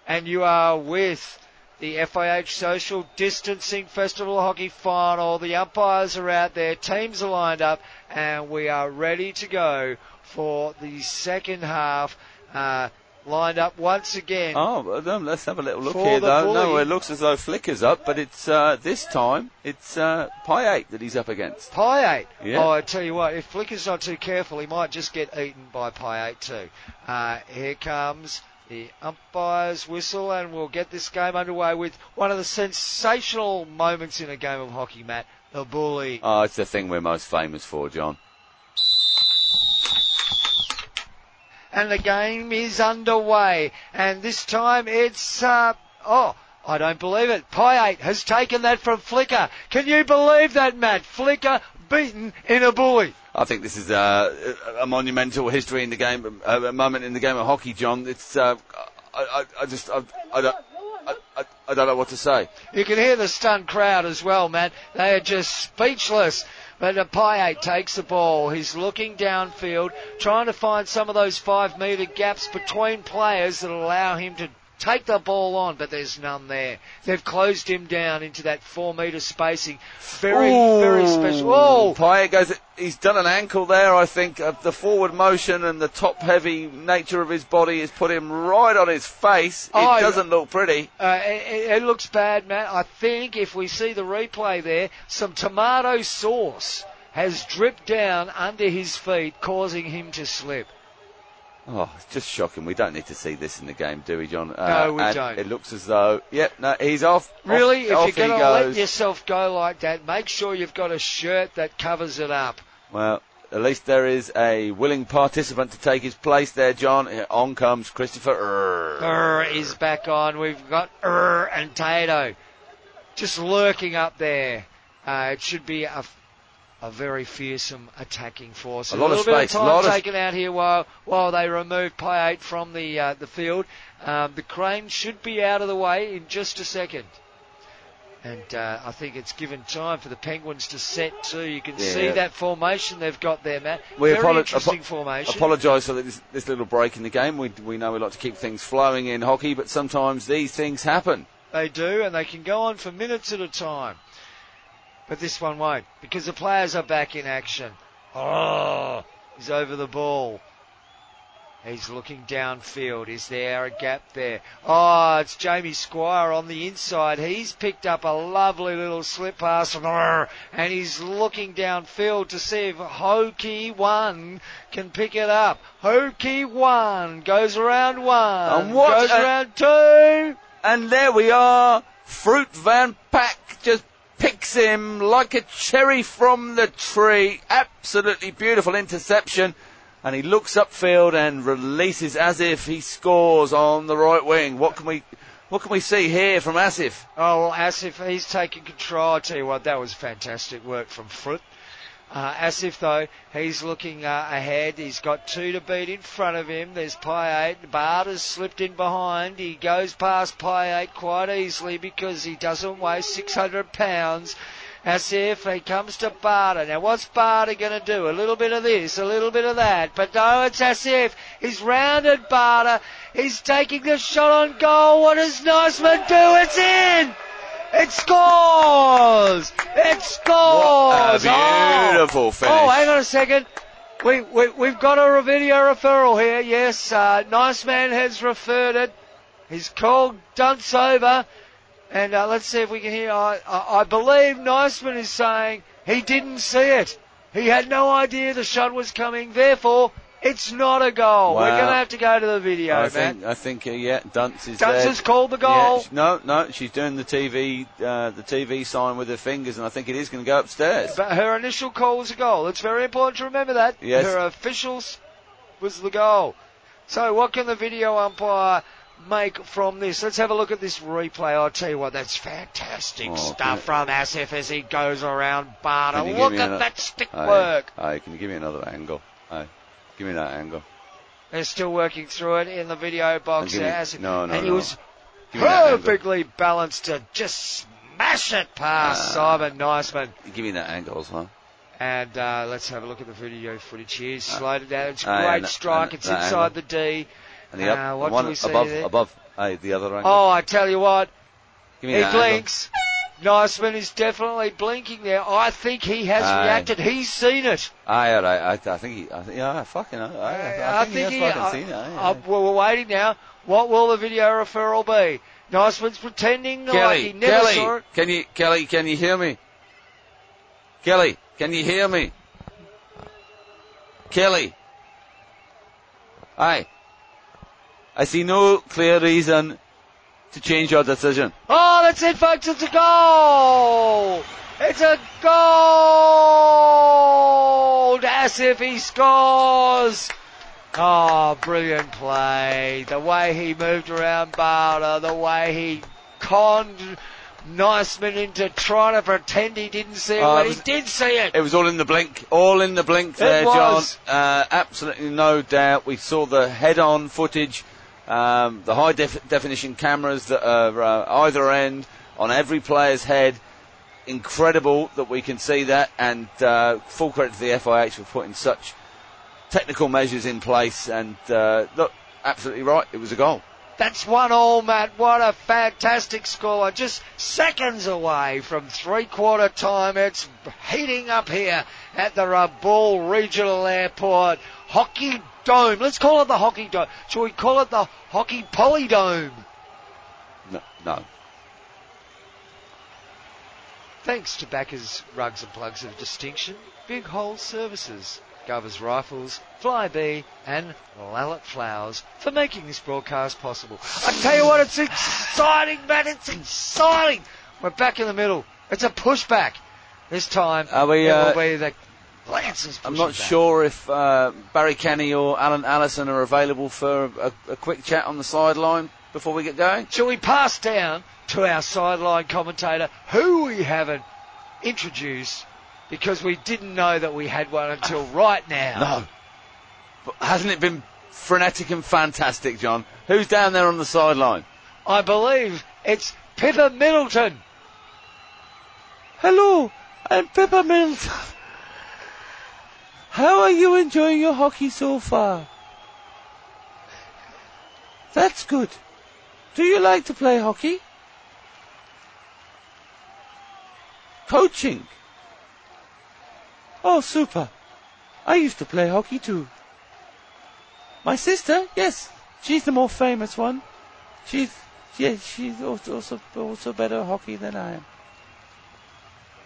And you are with the FIH Social Distancing Festival Hockey Final. The umpires are out there, teams are lined up, and we are ready to go for the second half. Uh, lined up once again. Oh, well, let's have a little look here, though. No, it looks as though Flicker's up, but it's uh, this time it's uh, Pie that he's up against. Pie 8. Yeah. Oh, I tell you what, if Flicker's not too careful, he might just get eaten by Pie 8 too. Uh, here comes the umpire's whistle, and we'll get this game underway with one of the sensational moments in a game of hockey, Matt. The bully. Oh, it's the thing we're most famous for, John. and the game is underway. And this time it's, uh, oh, I don't believe it. Pie 8 has taken that from Flicker. Can you believe that, Matt? Flicker beaten in a bully. I think this is uh, a monumental history in the game, uh, a moment in the game of hockey, John. It's uh, I, I, I just I, I don't I, I, I don't know what to say. You can hear the stunned crowd as well, Matt. They are just speechless. But Payet takes the ball. He's looking downfield, trying to find some of those five metre gaps between players that allow him to take the ball on, but there's none there. They've closed him down into that four metre spacing. Very, very special. Oh, Pyatt goes. He's done an ankle there. I think uh, the forward motion and the top heavy nature of his body has put him right on his face. It Oh, doesn't look pretty. Uh, it, it looks bad, Matt. I think if we see the replay there, some tomato sauce has dripped down under his feet, causing him to slip. Oh, it's just shocking. We don't need to see this in the game, do we, John? Uh, No, we don't. It looks as though, yep, no, he's off. Really, off, off if you're going to let yourself go like that, make sure you've got a shirt that covers it up. Well, at least there is a willing participant to take his place there, John. On comes Christopher. Err. Err is back on. We've got Err and Tato just lurking up there. Uh, it should be a, a very fearsome attacking force. A lot of little bit space, of time lot of- taken out here while while they remove Payet from the uh, the field. Um, the crane should be out of the way in just a second. And uh, I think it's given time for the Penguins to set too. You can see Yeah. that formation they've got there, Matt. We Very apolo- interesting apo- formation. Apologise for this, this little break in the game. We, we know we like to keep things flowing in hockey, but sometimes these things happen. They do, and they can go on for minutes at a time. But this one won't, because the players are back in action. Oh, he's over the ball. He's looking downfield. Is there a gap there? Oh, it's Jamie Squire on the inside. He's picked up a lovely little slip pass and he's looking downfield to see if Hockey One can pick it up. Hockey One goes around one, And what goes a- around two. And there we are. Fruit Van Pack just picks him like a cherry from the tree. Absolutely beautiful interception. And he looks upfield and releases as if he scores on the right wing. What can we, what can we see here from Asif? Oh, well, Asif, he's taking control. I tell you what, that was fantastic work from Fruit. Uh, Asif, though, he's looking uh, ahead. He's got two to beat in front of him. There's Pi 8. Bart has slipped in behind. He goes past Pi 8 quite easily because he doesn't weigh 600 pounds. Asif, he comes to Barter. Now, what's Barter going to do? A little bit of this, a little bit of that. But no, it's Asif. He's rounded Barter. He's taking the shot on goal. What does Niceman do? It's in! It scores! It scores! A beautiful oh. finish. Oh, hang on a second. We, we, we've got a video referral here. Yes, uh, Nice Man has referred it. He's called dunce over. And uh, let's see if we can hear. I, I, I believe Niceman is saying he didn't see it. He had no idea the shot was coming. Therefore, it's not a goal. We're going to have to go to the video, I man. think, I think, uh, yeah, Dunce is Dunce there. has called the Yeah, goal. no, no, she's doing the TV, uh, the TV sign with her fingers, and I think it is going to go upstairs. But her initial call was a goal. It's very important to remember that. Yes. Her officials was the goal. So what can the video umpire make from this? Let's have a look at this replay. I'll tell you what, that's fantastic Oh, stuff from Asif as he goes around Barter. Can you give Look at that stick Aye, work. aye, can you give me another angle? Aye, give me that angle. They're still working through it in the video box. me- Asif. no, no, and he no. was Give me that angle. perfectly balanced to just smash it past Ah. Simon Niceman. Give me that angle, huh? And uh, let's have a look at the video footage here. Slowed it down. It's a Uh, great and- strike. and it's that inside angle. the D. And the, up, Uh, the what do one we see above, there? above, the other angle. Oh, I tell you what, Give me He that. blinks. Niceman is definitely blinking there. I think he has Aye. reacted. He's seen it. Aye, all right. I, I think he. I think, yeah, fucking. I, I, I, think, he has fucking seen it. aye, uh, well, we're waiting now. What will the video referral be? Niceman's pretending like he Kelly, never Kelly, saw it. can you, Kelly, can you hear me? Kelly, can you hear me? Kelly. Aye. I see no clear reason to change your decision. Oh, that's it, folks. It's a goal. It's a goal. As if he scores. Oh, brilliant play. The way he moved around Barter, the way he conned Niceman into trying to pretend he didn't see it when it he was- did see it. It was all in the blink, all in the blink there, was. John. Uh, absolutely no doubt. We saw the head-on footage, um, the high def- definition cameras that are uh, either end on every player's head. Incredible that we can see that, and uh, full credit to the FIH for putting such technical measures in place. And uh, look, absolutely right, it was a goal. That's one all, Matt. What a fantastic score. Just seconds away from three quarter time. It's heating up here at the Rabaul Regional Airport. Hockey Dome. Let's call it the Hockey Dome. Shall we call it the Hockey Polydome? No, no. Thanks to Backers Rugs and Plugs of Distinction, Big Hole Services, Govers Rifles, Flybee, and Lallet Flowers for making this broadcast possible. I tell you what, it's exciting, man. It's exciting. We're back in the middle. It's a pushback. This time, Are we, it uh, will be the Lancers. I'm not back. sure if uh, Barry Kenny or Alan Allison are available for a, a quick chat on the sideline before we get going. Shall we pass down to our sideline commentator, who we haven't introduced because we didn't know that we had one until right now? No. But hasn't it been frenetic and fantastic, John? Who's down there on the sideline? I believe it's Pippa Middleton. Hello, I'm Pepper Middleton. How are you enjoying your hockey so far? That's good. Do you like to play hockey? Coaching. Oh, super. I used to play hockey too. My sister, yes, she's the more famous one. She's, yeah, she's also also, also better at hockey than I am.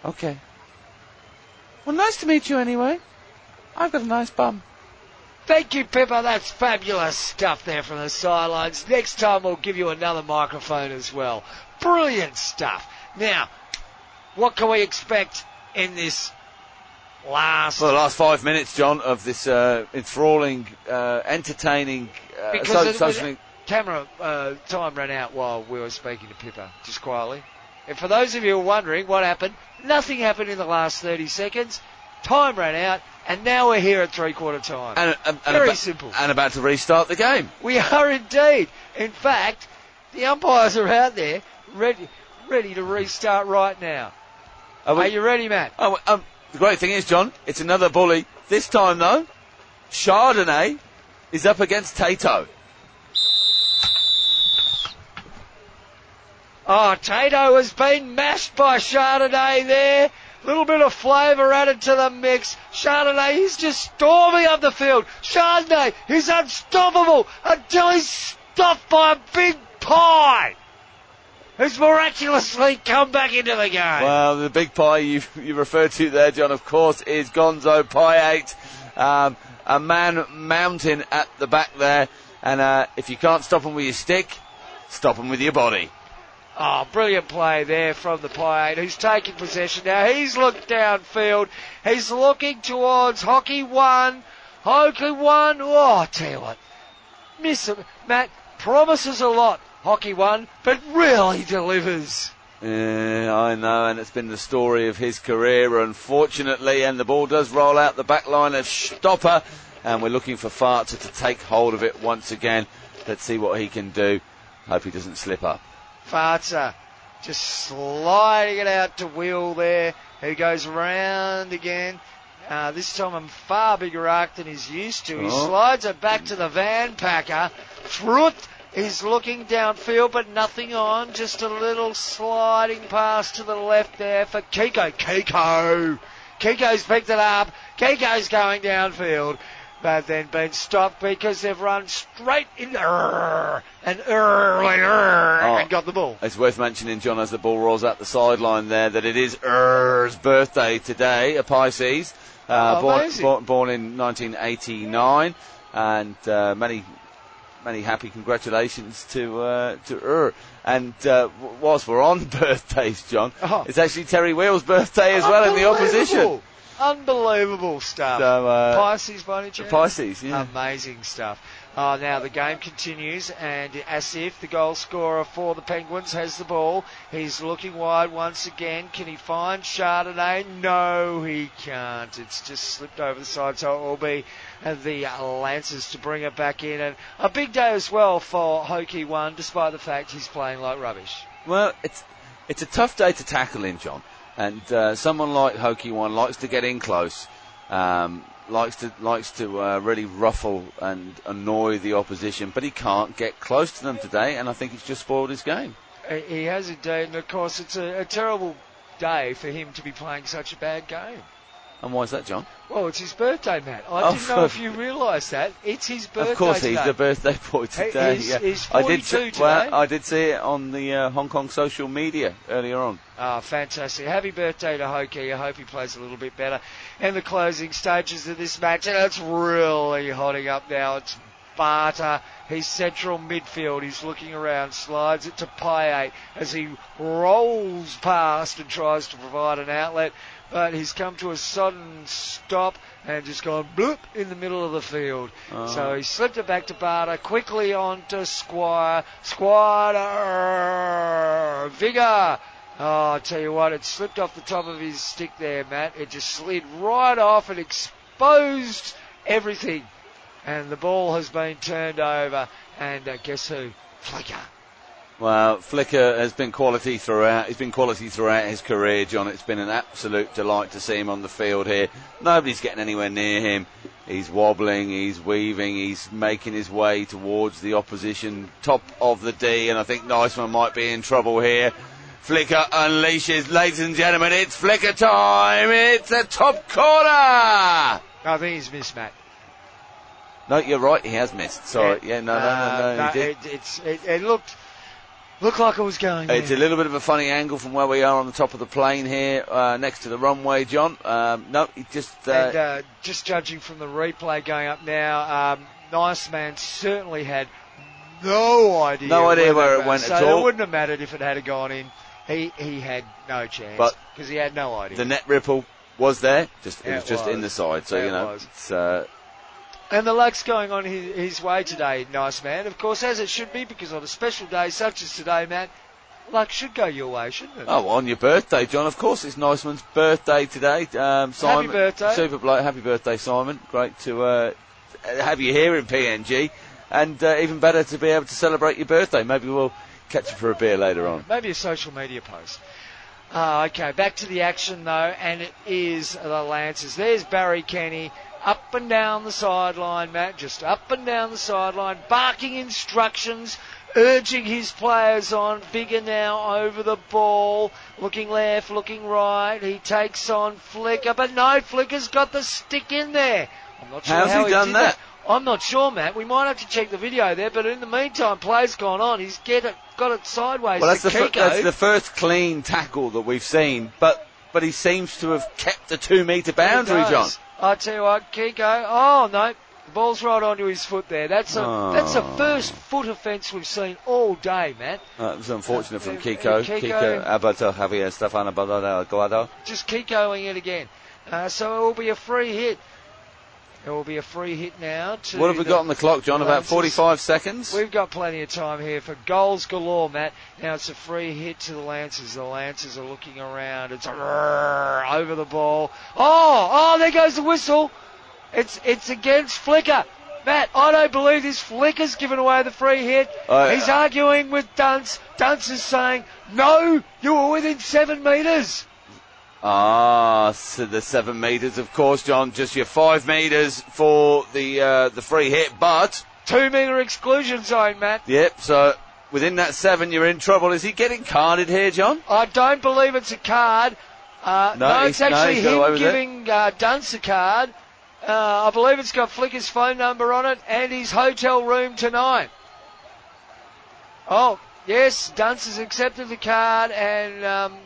Okay. Well, nice to meet you anyway. I've got a nice bum. Thank you, Pippa. That's fabulous stuff there from the sidelines. Next time we'll give you another microphone as well. Brilliant stuff. Now, what can we expect in this last? For the last five minutes, John, of this uh, enthralling, uh, entertaining, uh, Because so, it- socially. camera uh, time ran out while we were speaking to Pippa, just quietly. And for those of you who are wondering what happened, nothing happened in the last 30 seconds. Time ran out, and now we're here at three quarter time. And, and, and Very about, simple. And about to restart the game. We are indeed. In fact, the umpires are out there ready, ready to restart right now. Are we- Are you ready, Matt? Oh, um, the great thing is, John, it's another bully. This time, though, Chardonnay is up against Tato. Oh, Tato has been mashed by Chardonnay there. Little bit of flavour added to the mix. Chardonnay he's just storming up the field. Chardonnay he's unstoppable until he's stopped by a big pie. Who's miraculously come back into the game. Well, the big pie you, you referred to there, John, of course, is Gonzo Pie 8. Um, a man mountain at the back there. And uh, if you can't stop him with your stick, stop him with your body. Oh, brilliant play there from the Pie 8 who's taking possession now. He's looked downfield. He's looking towards Hockey 1. Hockey 1. Oh, I tell you what. Miss him. Matt promises a lot, Hockey 1, but really delivers. Yeah, I know, and it's been the story of his career, unfortunately. And the ball does roll out the back line of Stopper, and we're looking for Fartzer to take hold of it once again. Let's see what he can do. Hope he doesn't slip up. Fartzer just sliding it out to Will there, who goes round again. Uh, this time a far bigger arc than he's used to. He Oh. slides it back to the van packer. Fruit is looking downfield, but nothing on. Just a little sliding pass to the left there for Kiko. Kiko! Kiko's picked it up. Kiko's going downfield. But then been stopped because they've run straight in and early Oh. and got the ball. It's worth mentioning, John, as the ball rolls out the sideline there, that it is Er's birthday today, a Pisces, uh, Oh, born, born, born in 1989, and uh, many, many happy congratulations to uh, to Er. And uh, whilst we're on birthdays, John, Oh. it's actually Terry Wheel's birthday as well in the opposition. Unbelievable. Stuff. So, uh, Pisces by any chance? Pisces, yeah. Amazing stuff. Uh, now the game continues, and Asif, the goal scorer for the Penguins, has the ball. He's looking wide once again. Can he find Chardonnay? No, he can't. It's just slipped over the side, so it will be uh, the Lancers to bring it back in. And a big day as well for Hockey One, despite the fact he's playing like rubbish. Well, it's it's a tough day to tackle in, John. And uh, someone like Hockey One likes to get in close, um, likes to likes to uh, really ruffle and annoy the opposition, but he can't get close to them today, and I think it's just spoiled his game. He has indeed, and of course it's a, a terrible day for him to be playing such a bad game. And why is that, John? Well, it's his birthday, Matt. I Oh, didn't know if you realised that. It's his birthday. of course, he's today. the birthday boy He- today. he's- yeah. he's I did 42 see, today. well, I did see it on the uh, Hong Kong social media earlier on. Ah, fantastic. Happy birthday to Hoki. I hope he plays a little bit better. In the closing stages of this match, and it's really hotting up now. It's Barter. He's central midfield. He's looking around, slides it to Payet as he rolls past and tries to provide an outlet. But he's come to a sudden stop and just gone bloop in the middle of the field. Oh. So he slipped it back to Barter, quickly on to Squire. Squire! Vigor! Oh, I tell you what, it slipped off the top of his stick there, Matt. It just slid right off and exposed everything. And the ball has been turned over. And uh, guess who? Flicker. Well, Flicker has been quality throughout. He's been quality throughout his career, John. It's been an absolute delight to see him on the field here. Nobody's getting anywhere near him. He's wobbling, he's weaving, he's making his way towards the opposition top of the D, and I think Niceman might be in trouble here. Flicker unleashes, ladies and gentlemen, it's Flicker time! It's a top corner! I think he's missed, Matt. No, you're right, he has missed. Sorry. Yeah, no, no, no, no, Uh, he did. It, it's, it, it looked looked like it was going. It's a little bit of a funny angle from where we are on the top of the plane here, uh, next to the runway, John. Um, no, he just. Uh, and uh, just judging from the replay going up now, um, Nice Man certainly had no idea. No idea where it went so at all. it wouldn't have mattered if it had gone in. He he had no chance because he had no idea. the net ripple was there, just it Yeah, was it just was. in the side. So Yeah, you know, was. it's, uh, and the luck's going on his, his way today, Nice Man. Of course, as it should be, because on a special day such as today, Matt, luck should go your way, shouldn't it? oh, on your birthday, John. Of course, it's Niceman's birthday today. Um, Simon, birthday. super bloke. Happy birthday, Simon. Great to uh, have you here in PNG, and uh, even better to be able to celebrate your birthday. Maybe we'll catch you for a beer later on. Maybe a social media post. Ah, okay, back to the action though, and it is the Lancers. There's Barry Kenny up and down the sideline, Matt, just up and down the sideline, barking instructions, urging his players on. Bigger now over the ball, looking left, looking right. He takes on Flicker, but no, Flicker's got the stick in there. I'm not sure How's how he done did that? I'm not sure, Matt. We might have to check the video there, but in the meantime, play's gone on. He's get it, got it sideways. Well, that's the, fir- that's the first clean tackle that we've seen, but but he seems to have kept the two metre boundary, John. I tell you what, Kiko. Oh no, the ball's right onto his foot there. That's a Oh. that's the first foot offence we've seen all day, Matt. Uh, it was unfortunate from Uh, Kiko. uh, Kiko- Kiko Abato Javier Stefano Guado. Just Kikoing it again. Uh, so it will be a free hit. It will be a free hit now. To What have we got on the clock, John? About 45 seconds? We've got plenty of time here for goals galore, Matt. Now it's a free hit to the Lancers. The Lancers are looking around. It's over the ball. Oh, oh, there goes the whistle. It's it's against Flicker. Matt, I don't believe this Flicker's given away the free hit. He's arguing with Dunce. Dunce is saying, no, you were within seven metres. Ah, so the seven metres, of course, John. Just your five metres for the uh, the free hit, but two metre exclusion zone, Matt. Yep, so within that seven, you're in trouble. Is he getting carded here, John? I don't believe it's a card. Uh, No, no, it's actually no, he's got away him giving uh, Dunce a card. Uh, I believe it's got Flicker's phone number on it and his hotel room tonight. Oh, yes, Dunce has accepted the card and um,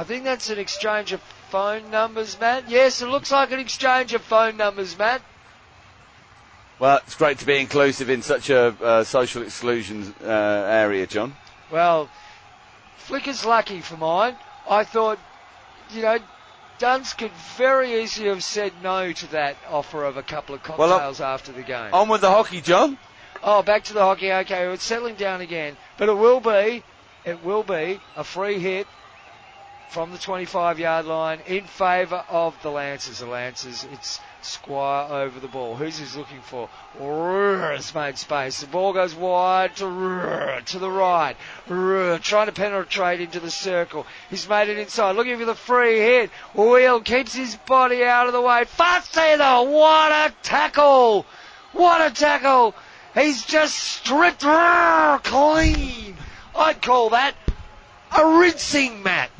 I think that's an exchange of phone numbers, Matt. Yes, it looks like an exchange of phone numbers, Matt. Well, it's great to be inclusive in such a uh, social exclusion uh, area, John. Well, Flicker's lucky for mine. I thought, you know, Duns could very easily have said no to that offer of a couple of Well, cocktails after the game. On with the hockey, John. Oh, back to the hockey. Okay, it's settling down again, but it will be, it will be a free hit from the 25-yard line in favour of the Lancers. The Lancers, it's Squire over the ball. Who's he looking for? It's made space. The ball goes wide to rrr, to the right. Rrr, Trying to penetrate into the circle. He's made it inside. Looking for the free hit. Wheel keeps his body out of the way. Facedo, what a tackle! What a tackle! He's just stripped rrr, clean. I'd call that a rinsing, Matt.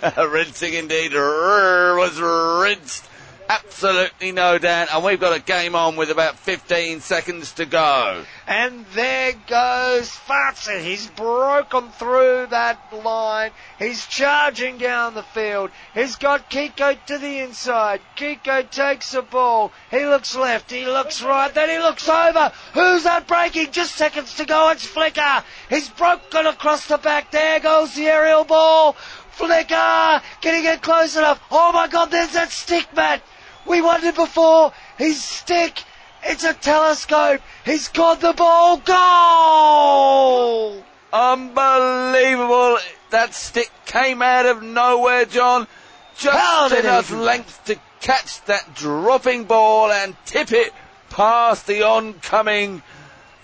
Rinsing indeed. Was rinsed. Absolutely no doubt. And we've got a game on with about 15 seconds to go. And there goes Fartzer. He's broken through that line. He's charging down the field. He's got Kiko to the inside. Kiko takes the ball. He looks left. He looks right. Then he looks over. Who's that breaking? Just seconds to go. It's Flicker. He's broken across the back. There goes the aerial ball. Flicker. Can he get close enough? Oh my God, there's that stick, Matt. We wondered before. His stick. It's a telescope. He's got the ball. Goal! Unbelievable. That stick came out of nowhere, John. Just did enough length to catch that dropping ball and tip it past the oncoming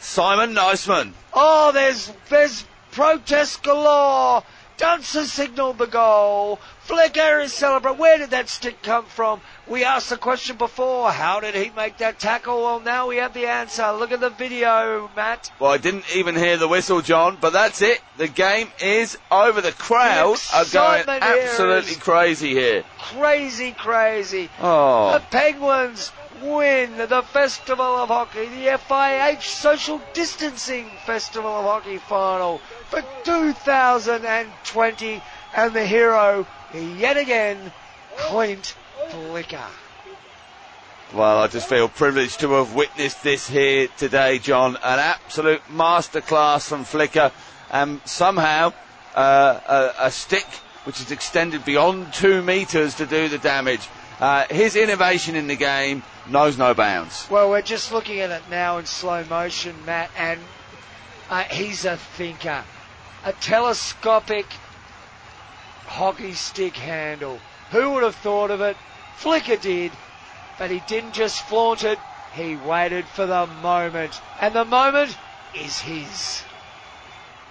Simon Neisman. Oh, there's there's protest galore. Dunce signalled the goal. Flicker is celebrating. Where did that stick come from? We asked the question before. How did he make that tackle? Well, now we have the answer. Look at the video, Matt. Well, I didn't even hear the whistle, John, but that's it. The game is over. The crowd The are going absolutely crazy here. Crazy, crazy. Oh. The Penguins win the Festival of Hockey, the FIH Social Distancing Festival of Hockey final for 2020, and the hero, yet again, Clint Flicker. Well, I just feel privileged to have witnessed this here today, John. An absolute masterclass from Flicker, and somehow uh, a, a stick which is extended beyond two metres to do the damage. Uh, his innovation in the game knows no bounds. Well, we're just looking at it now in slow motion, Matt, and uh, he's a thinker. A telescopic hockey stick handle. Who would have thought of it? Flicker did, but he didn't just flaunt it, he waited for the moment. And the moment is his.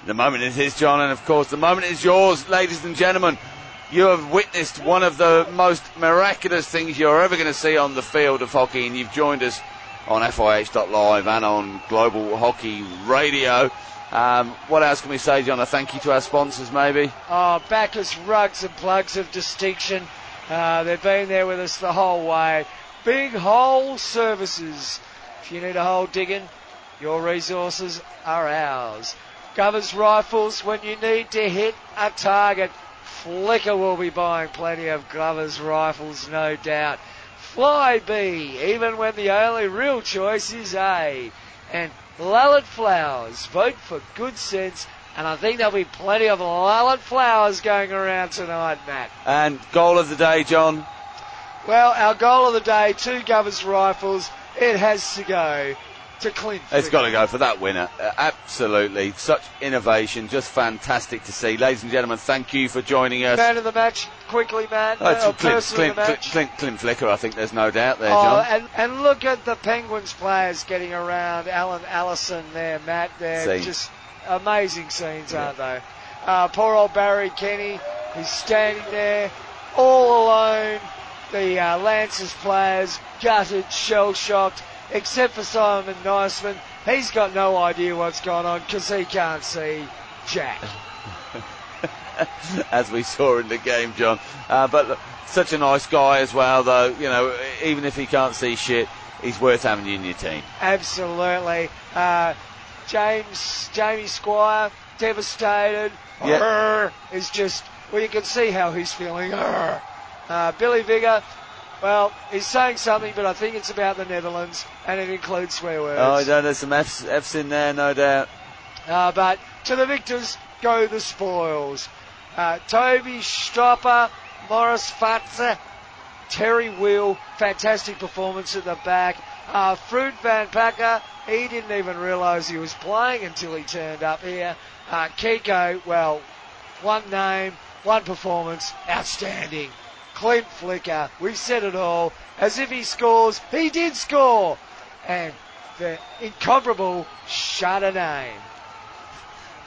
The moment is his, John, and of course the moment is yours, ladies and gentlemen. You have witnessed one of the most miraculous things you're ever going to see on the field of hockey, and you've joined us on FIH.live and on Global Hockey Radio. Um, what else can we say, John? A thank you to our sponsors, maybe. Oh, Bacchus Rugs and Plugs of Distinction. Uh, they've been there with us the whole way. Big Hole Services. If you need a hole digging, your resources are ours. Govers Rifles, when you need to hit a target, Flicker will be buying plenty of Glover's rifles, no doubt. Fly B, even when the only real choice is A. And Lallet Flowers, vote for good sense, and I think there'll be plenty of Lallet Flowers going around tonight, Matt. And goal of the day, John. Well, our goal of the day, two Govers Rifles, it has to go to Clint. It's got to go for that winner. Uh, absolutely. Such innovation. Just fantastic to see. Ladies and gentlemen, thank you for joining us. Man of the match, quickly, Matt. Oh, it's Uh, Clint, Clint, Clint. Clint, Clint Flicker, I think there's no doubt there, Oh, John. and, and look at the Penguins players getting around. Alan Allison there, Matt. They're Scene. just amazing scenes, aren't they? Uh, poor old Barry Kenny. He's standing there all alone. The uh, Lancers players gutted, shell shocked, except for Simon Niceman. He's got no idea what's going on because he can't see Jack. as we saw in the game, John. Uh, but look, such a nice guy as well, though. You know, even if he can't see shit, he's worth having in your team. Absolutely. Uh, James, Jamie Squire, devastated. Yeah. Is just, well, you can see how he's feeling. Uh, Billy Vigor, well, he's saying something, but I think it's about the Netherlands, and it includes swear words. Oh, no, there's some F's, F's in there, no doubt. Uh, but to the victors go the spoils. Uh, Toby Stropper, Morris Fatzer, Terry Wheel, fantastic performance at the back. Uh, Fruit Van Packer, he didn't even realise he was playing until he turned up here. Uh, Kiko, well, one name, one performance, outstanding. Clint Flicker, we said it all. As if he scores, he did score. And the incomparable Chardonnay.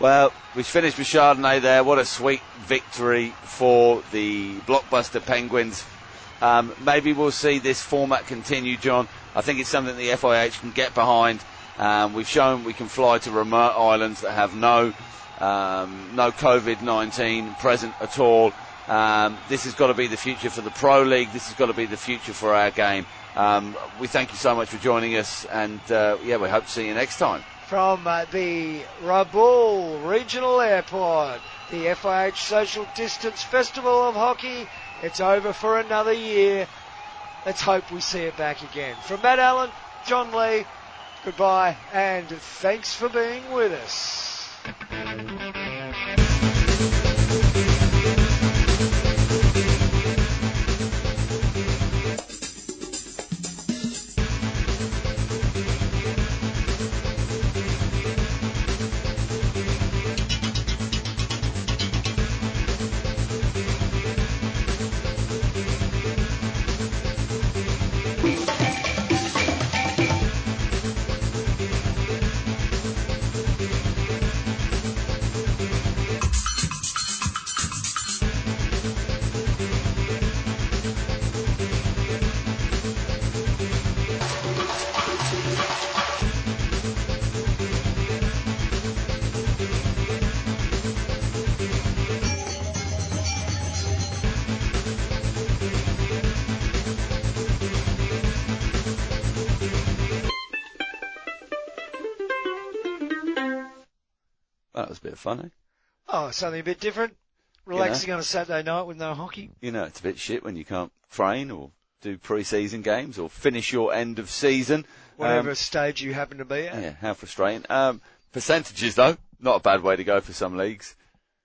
Well, we finished with Chardonnay there. What a sweet victory for the blockbuster Penguins. Um, maybe we'll see this format continue, John. I think it's something the FIH can get behind. Um, we've shown we can fly to remote islands that have no um, no COVID-19 present at all. Um, this has got to be the future for the Pro League. This has got to be the future for our game. Um, we thank you so much for joining us, and uh, yeah, we hope to see you next time. From uh, the Rabaul Regional Airport, the FIH Social Distance Festival of Hockey. It's over for another year. Let's hope we see it back again. From Matt Allen, John Lee, goodbye, and thanks for being with us. Of fun, eh? Oh, something a bit different. Relaxing on a Saturday night with no hockey. You know, it's a bit shit when you can't train or do pre-season games or finish your end of season. Whatever Um, stage you happen to be at. yeah, how frustrating. Um, percentages though, not a bad way to go for some leagues.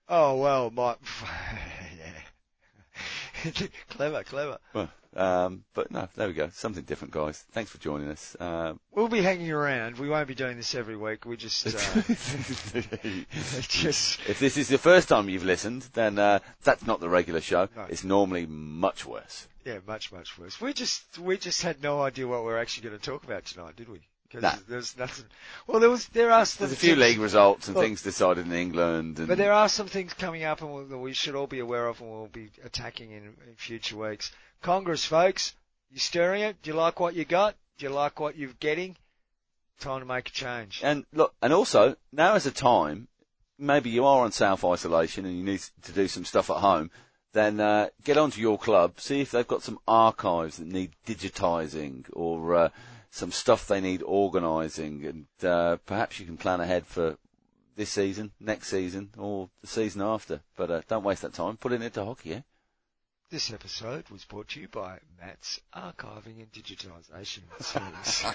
Oh well, my clever, clever. Well, um, but no, there we go. Something different, guys. Thanks for joining us. Um, We'll be hanging around. We won't be doing this every week. We just, uh, just if this is the first time you've listened, then uh, that's not the regular show. No. It's normally much worse. yeah, much much worse. We just we just had no idea what we are actually going to talk about tonight, did we? Because No. there's nothing. Well, there was there are some There's a few things- league results and Look. things decided in England. And But there are some things coming up and we- that we should all be aware of and we'll be attacking in, in future weeks. Congress, folks, you're stirring it? Do you like what you got? Do you like what you're getting? Time to make a change. And look, and also now is a time. Maybe you are on self isolation and you need to do some stuff at home. Then uh, get onto your club, see if they've got some archives that need digitising or uh, some stuff they need organising, and uh, perhaps you can plan ahead for this season, next season, or the season after. But uh, don't waste that time. Put it into hockey, eh? This episode was brought to you by Matt's Archiving and Digitisation Service.